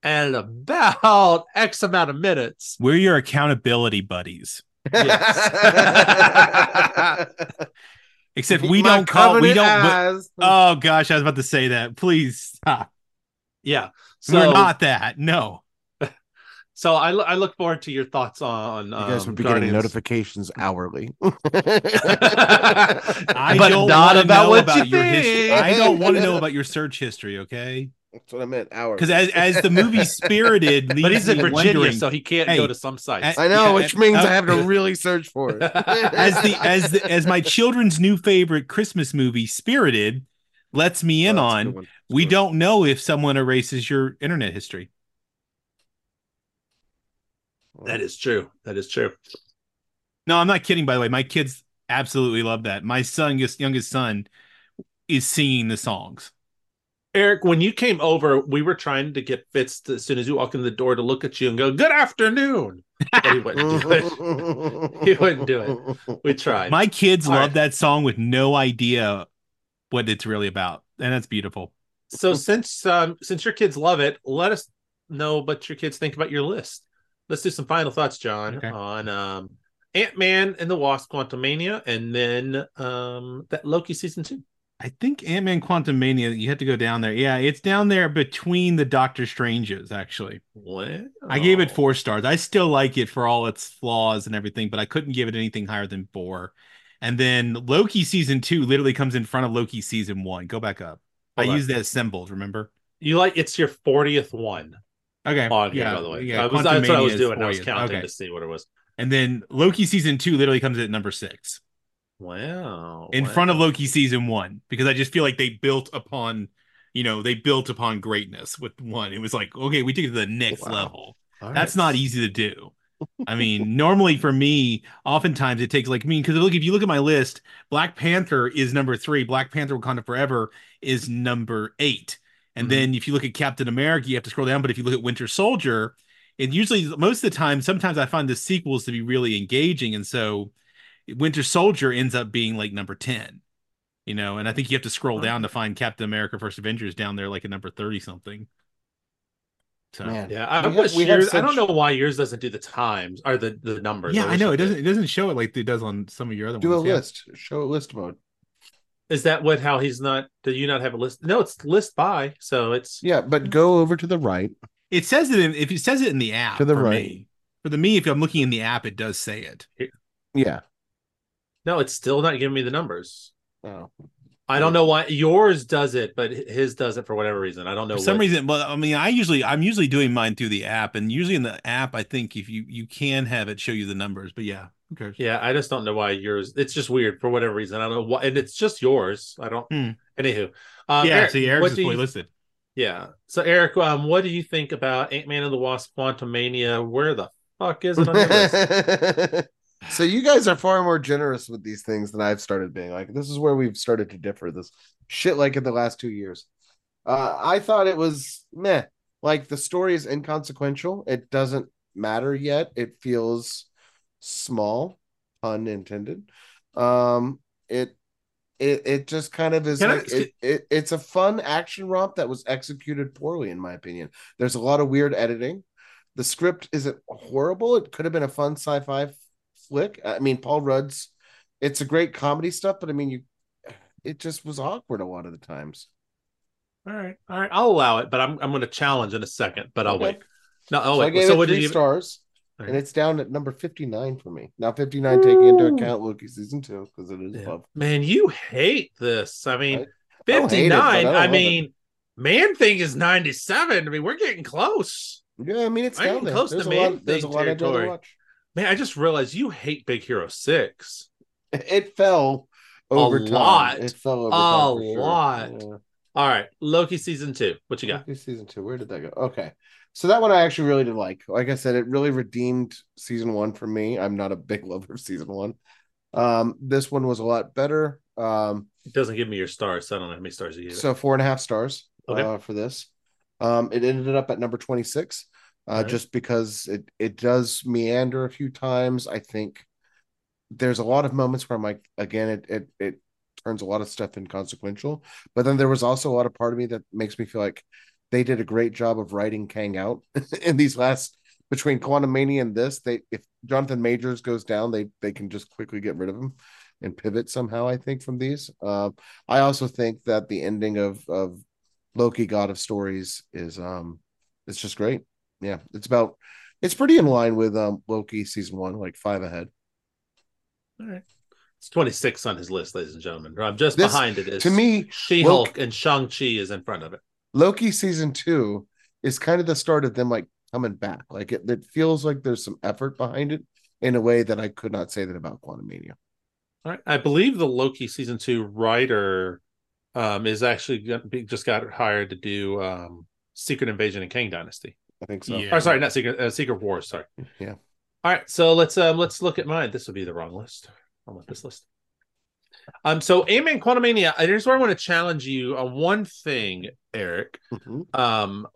at about X amount of minutes. We're your accountability buddies. (laughs) Except we don't call we don't but- eyes. Oh gosh, I was about to say that. Please stop. Yeah. So, We're not that. No. so I, I look forward to your thoughts on. you guys um, will be getting notifications hourly. (laughs) I But don't not wanna about know what about you your history. I don't want to know about your search history, okay? That's what I meant. Hourly. Because as as the movie (laughs) Spirited But he's in me Virginia, so he can't Hey, go to some sites. I know, Yeah, which means uh, I have to (laughs) really search for it. as the as the as my children's new favorite Christmas movie, Spirited, lets me in Oh, that's a good on, one. That's a we good don't know if someone erases your internet history. That is true. That is true. No, I'm not kidding. By the way, my kids absolutely love that. My son, youngest, youngest son, is singing the songs. Eric, when you came over, we were trying to get Fitz to, as soon as you walk in the door to look at you and go, "Good afternoon." But he wouldn't do it. (laughs) He wouldn't do it. We tried. My kids All love right. that song with no idea what it's really about, and that's beautiful. so since um, since your kids love it, let us know what your kids think about your list. Let's do some final thoughts, John, Okay. on um, Ant Man and the Wasp: Quantumania, and then um, that Loki season two. I think Ant Man Quantumania, you have to go down there. Yeah, it's down there between the Doctor Stranges, actually. What? I gave it four stars. I still like it for all its flaws and everything, but I couldn't give it anything higher than four. And then Loki season two literally comes in front of Loki season one. Go back up. I Hold on. used that as symbols, remember? You like it's your fortieth one Okay. on here, yeah, by the way. Yeah, I was, that's what I was doing. I was counting Okay. to see what it was. And then Loki season two literally comes in at number six. Wow. in wow. front of Loki season one because I just feel like they built upon, you know, they built upon greatness with one. It was like, okay, we took it to the next Wow. level. All That's right. not easy to do. (laughs) I mean, normally for me, oftentimes it takes like I mean, because look, if you look at my list, Black Panther is number three, Black Panther Wakanda Forever is number eight. And Mhm. then if you look at Captain America, you have to scroll down. But if you look at Winter Soldier, and usually most of the time, sometimes I find the sequels to be really engaging. And so Winter Soldier ends up being like number 10. You know, and I think you have to scroll Oh. down to find Captain America First Avengers down there like at number 30 something. So Man. Yeah, I We wish we have. I don't know why yours doesn't do the times or the the numbers. yeah, I wish know it doesn't it doesn't show it like it does on some of your other Do a ones. yeah. list. Show a list mode. Is that what? How he's not? Do you not have a list? No, it's list by. So it's Yeah, but go over to the right. It says it in if it says it in the app To the for right. me. For the me, if I'm looking in the app, it does say it. Yeah. No, it's still not giving me the numbers. Oh. I don't know why yours does it, but his does it for whatever reason. I don't know. For some what- reason, well, I mean, I usually I'm usually doing mine through the app, and usually in the app, I think if you you can have it show you the numbers, but yeah, who cares? Yeah, I just don't know why yours. It's just weird for whatever reason. I don't know why, and it's just yours. I don't. Hmm. Anywho, um, yeah, Eric, see, Eric's what is do fully you- listed. Yeah. So Eric, um, what do you think about Ant Man and the Wasp: Quantumania? Where the fuck is it on your list? (laughs) so you guys are far more generous with these things than I've started being. Like this is where we've started to differ. This shit like in the last two years. Uh, I thought it was meh. Like the story is inconsequential. It doesn't matter yet. It feels small, pun intended. Um, it it it just kind of is Can I- it, it, it's a fun action romp that was executed poorly, in my opinion. There's a lot of weird editing. The script isn't horrible. It could have been a fun sci-fi flick. I mean, Paul Rudd's it's a great comedy stuff, but I mean, you it just was awkward a lot of the times. All right, all right, I'll allow it, but I'm I'm going to challenge in a second, but I'll Okay. wait. No, oh so I wait. gave So it what three you? stars, All and it's down at number 59 for me. Now 59 taking into account Loki season two because it is Yeah. above. Man, you hate this. I mean, I- I it, 59. I I, mean, man thing is 97. I mean, we're getting close. Yeah, I mean it's down getting there. close to a Man lot. There's a Thing lot I'd rather territory. watch. Man, I just realized you hate Big Hero 6. It fell over time. lot. It fell over A time sure. lot. Yeah. All right, Loki season 2. What you got? Loki season two. Where did that go? Okay. So that one I actually really did like. Like I said, it really redeemed season one for me. I'm not a big (laughs) lover of season one. Um, this one was a lot better. Um, It doesn't give me your stars, so I don't know how many stars you gave so four and a half stars Okay. uh, for this. Um, it ended up at number 26, uh, Alright. just because it it does meander a few times. I think there's a lot of moments where I'm like, again, it it it turns a lot of stuff inconsequential. But then there was also a lot of part of me that makes me feel like they did a great job of writing Kang out (laughs) in these last between Quantumania and this. They if Jonathan Majors goes down, they they can just quickly get rid of him and pivot somehow. I think from these. Uh, I also think that the ending of of Loki, God of Stories, is um it's just great. Yeah, it's about it's pretty in line with um Loki season one, like five ahead. All right. It's 26 on his list, ladies and gentlemen. Um, just This- behind it is To me, She Hulk and Shang-Chi is in front of it. Loki season two is kind of the start of them like coming back. Like it, it feels like there's some effort behind it in a way that I could not say that about Quantumania. All right. I believe the Loki season two writer um, is actually be, just got hired to do um, Secret Invasion and Kang Dynasty. I think so. Yeah. Or sorry, not Secret uh, Secret Wars. Sorry. Yeah. All right, so let's um let's look at mine. This would be the wrong list. I want this list. Um, so Ant-Man Quantumania, here's where I want to challenge you on one thing, Eric. Mhm. Um,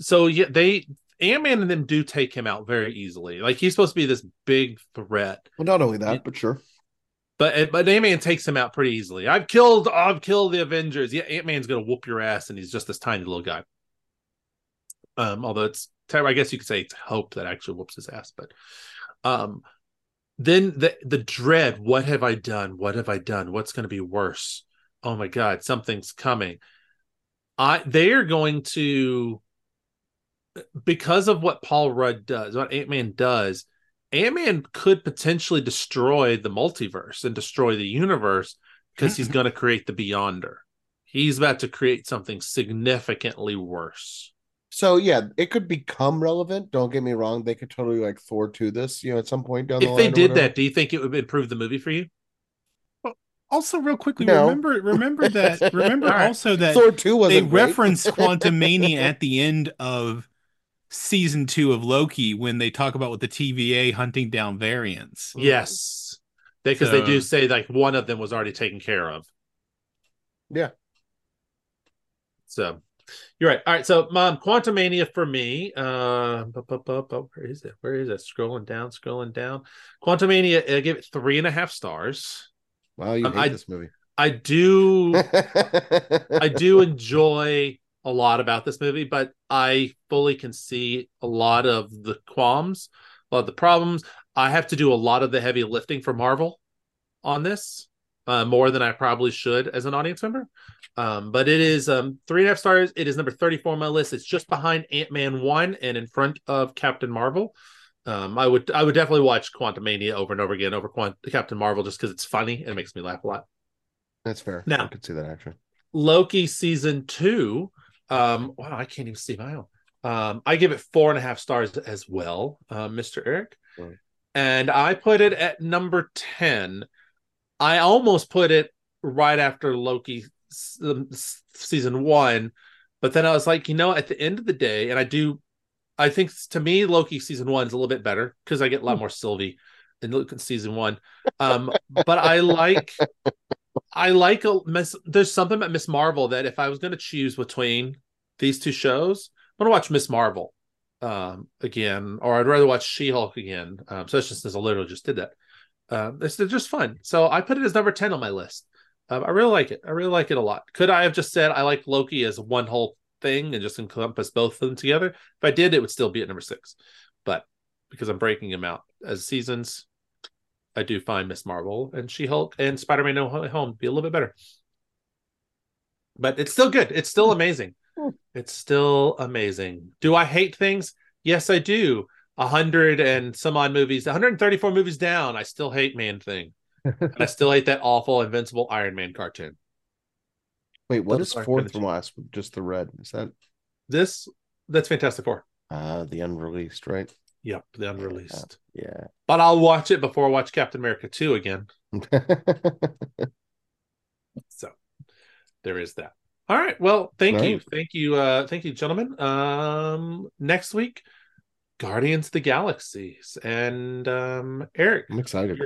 so yeah, they Ant-Man and them do take him out very easily. Like he's supposed to be this big threat, Well, not only that, Yeah. but sure. but but Ant-Man takes him out pretty easily. I've killed I've killed the Avengers. Yeah, Ant-Man's gonna whoop your ass, and he's just this tiny little guy. Um, although it's I guess you could say it's hope that actually whoops his ass, but um then the the dread, what have I done? What have I done? What's gonna be worse? Oh my god, something's coming. I they are going to because of what Paul Rudd does, what Ant-Man does, Ant-Man could potentially destroy the multiverse and destroy the universe because he's going to create the Beyonder. He's about to create something significantly worse. So yeah, it could become relevant. Don't get me wrong; they could totally like Thor to this, you know, at some point down the line. If they did that, do you think it would improve the movie for you? Also, real quickly, No. remember remember (laughs) that remember All right. also that Thor two they wasn't great. reference (laughs) Quantumania at the end of season two of Loki when they talk about with the TVA hunting down variants. Yes. Because they do say like one of them was already taken care of. Yeah. So you're right. All right. So mom, Quantumania for me. Uh bu- bu- bu- where is it? Where is it? Scrolling down, scrolling down. Quantumania, I give it three and a half stars. Wow, you Um, hate I- this movie. I do (laughs) I do enjoy a lot about this movie, but I fully can see a lot of the qualms, a lot of the problems. I have to do a lot of the heavy lifting for Marvel on this, uh, more than I probably should as an audience member. Um, but it is um, three and a half stars. It is number 34 on my list. It's just behind Ant Man 1 and in front of Captain Marvel. Um, I would I would definitely watch Quantumania over and over again over Quant- Captain Marvel just because it's funny and it makes me laugh a lot. That's fair. Now- I could see that actually. Loki season two. Um, wow, I can't even see my own. Um, I give it four and a half stars as well, uh, Mr. Eric. Mm. And I put it at number 10. I almost put it right after Loki um, season one, but then I was like, you know, at the end of the day, and I do, I think to me, Loki season one is a little bit better because I get a lot more Sylvie in Loki season one. Um, but I like I like a Miss. There's something about Miss Marvel that if I was going to choose between these two shows, I'm going to watch Miss Marvel um, again, or I'd rather watch She Hulk again. Um, so it's just as I literally just did that. Um, it's they're just fun. So I put it as number ten on my list. Um, I really like it. I really like it a lot. Could I have just said I like Loki as one whole thing and just encompass both of them together? If I did, it would still be at number six. But because I'm breaking them out as seasons, I do find Miss Marvel and She Hulk and Spider Man No Home be a little bit better. But it's still good. It's still amazing. Hmm. It's still amazing. Do I hate things? Yes, I do. A hundred and some odd movies, 134 movies down. I still hate Man Thing. and I (laughs) still hate that awful Invincible Iron Man cartoon. Wait, what Those is fourth from last? Just the red. Is that This that's Fantastic Four. uh the unreleased, right? Yep, the unreleased. Yeah. But I'll watch it before I watch Captain America 2 again. (laughs) So there is that. All right. Well, thank you. Thank you. Uh thank you, gentlemen. Um next week, Guardians of the Galaxies. And um Eric, I'm excited.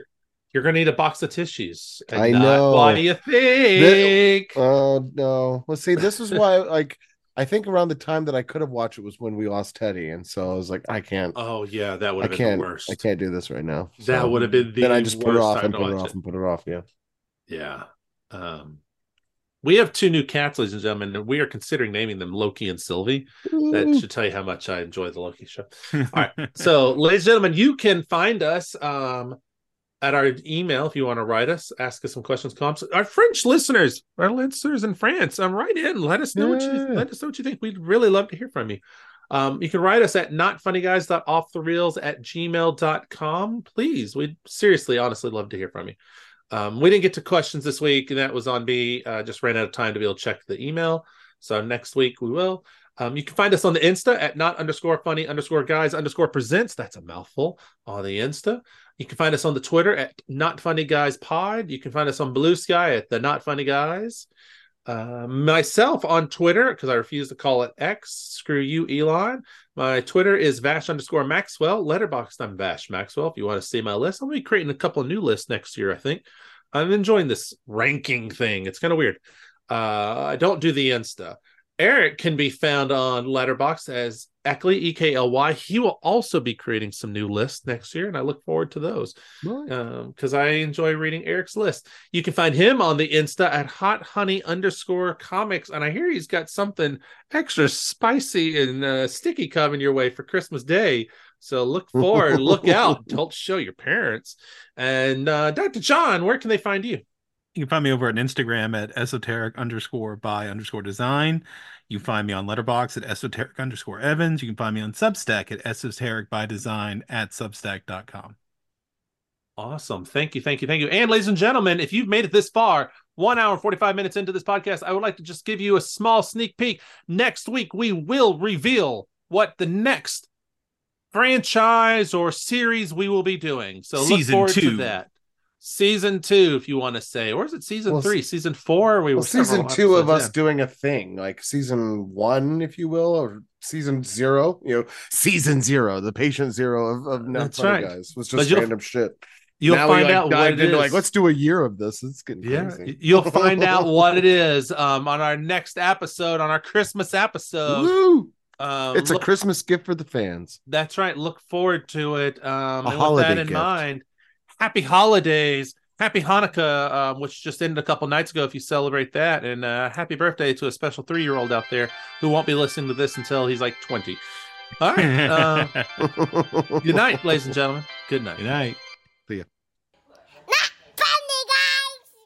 you're gonna need a box of tissues. I know. What do you think? Oh no. Let's see, this is why (laughs) like I think around the time that I could have watched it was when we lost Teddy, and so I was like, I can't, oh yeah, that would I have been can't, the worst. I can't do this right now. That would have been the then I just put it off and put it off and put it off. Yeah. Yeah. Um we have two new cats, ladies and gentlemen, and we are considering naming them Loki and Sylvie. That should tell you how much I enjoy the Loki show. (laughs) All right. So, ladies and gentlemen, you can find us um, at our email if you want to write us, ask us some questions, comments. Our French listeners, our listeners in France, um, write in. Let us know what you let us know what you think. We'd really love to hear from you. Um, you can write us at notfunnyguys.offthereels at gmail.com. Please, we'd seriously, honestly love to hear from you. Um, we didn't get to questions this week, and that was on me. Uh, just ran out of time to be able to check the email. So next week we will. Um, you can find us on the Insta at not underscore funny underscore guys underscore presents. That's a mouthful on the Insta. You can find us on the Twitter at not funny guys pod. You can find us on Blue Sky at the not funny guys. Uh, myself on Twitter, because I refuse to call it X. Screw you, Elon. My Twitter is Vash underscore Maxwell. Letterboxd, I'm Vash Maxwell. If you want to see my list, I'll be creating a couple new lists next year, I think. I'm enjoying this ranking thing. It's kind of weird. Uh, I don't do the Insta. Eric can be found on Letterboxd as Ekly, E K L Y. He will also be creating some new lists next year, and I look forward to those because um, I enjoy reading Eric's list. You can find him on the Insta at hot honey underscore comics, and I hear he's got something extra spicy and uh, sticky coming your way for Christmas Day. So look forward, look out, (laughs) don't show your parents. And uh, Dr. John, where can they find you? You can find me over on Instagram at esoteric underscore by underscore design. You can find me on Letterboxd at esoteric underscore Evans. You can find me on Substack at esoteric by design at substack.com. Awesome. Thank you. Thank you. Thank you. And ladies and gentlemen, if you've made it this far, one hour 45 minutes into this podcast, I would like to just give you a small sneak peek. Next week, we will reveal what the next franchise or series we will be doing. So Season look forward two. to that. Season two, if you want to say, or is it season Well, three? Season four? We Well, season two of us in. doing a thing, like season one, if you will, or season zero. You know, season zero, the patient zero of, of Not right. Guys was just random shit. You'll now we find like out what it is. like, let's do a year of this. It's getting Yeah, crazy. you'll (laughs) find out what it is um, on our next episode, on our Christmas episode. Woo! Um, It's a Christmas gift for the fans. That's right. Look forward to it. Um, A and with holiday that in gift. mind, happy holidays, happy Hanukkah, um, which just ended a couple nights ago. If you celebrate that, and uh, happy birthday to a special three-year-old out there who won't be listening to this until he's like twenty. All right. Uh, (laughs) good night, ladies and gentlemen. Good night. Good night. Funny guys!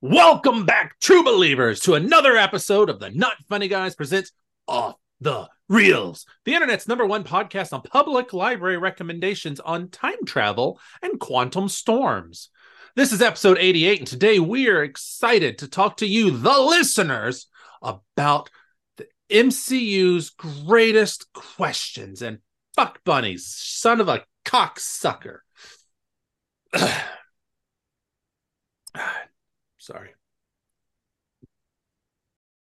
Welcome back, true believers, to another episode of the Not Funny Guys presents Off the Reels, the internet's number one podcast on public library recommendations on time travel and quantum storms. This is episode 88, and today we are excited to talk to you, the listeners, about the MCU's greatest questions and fuck bunnies, son of a cocksucker. (sighs) Sorry.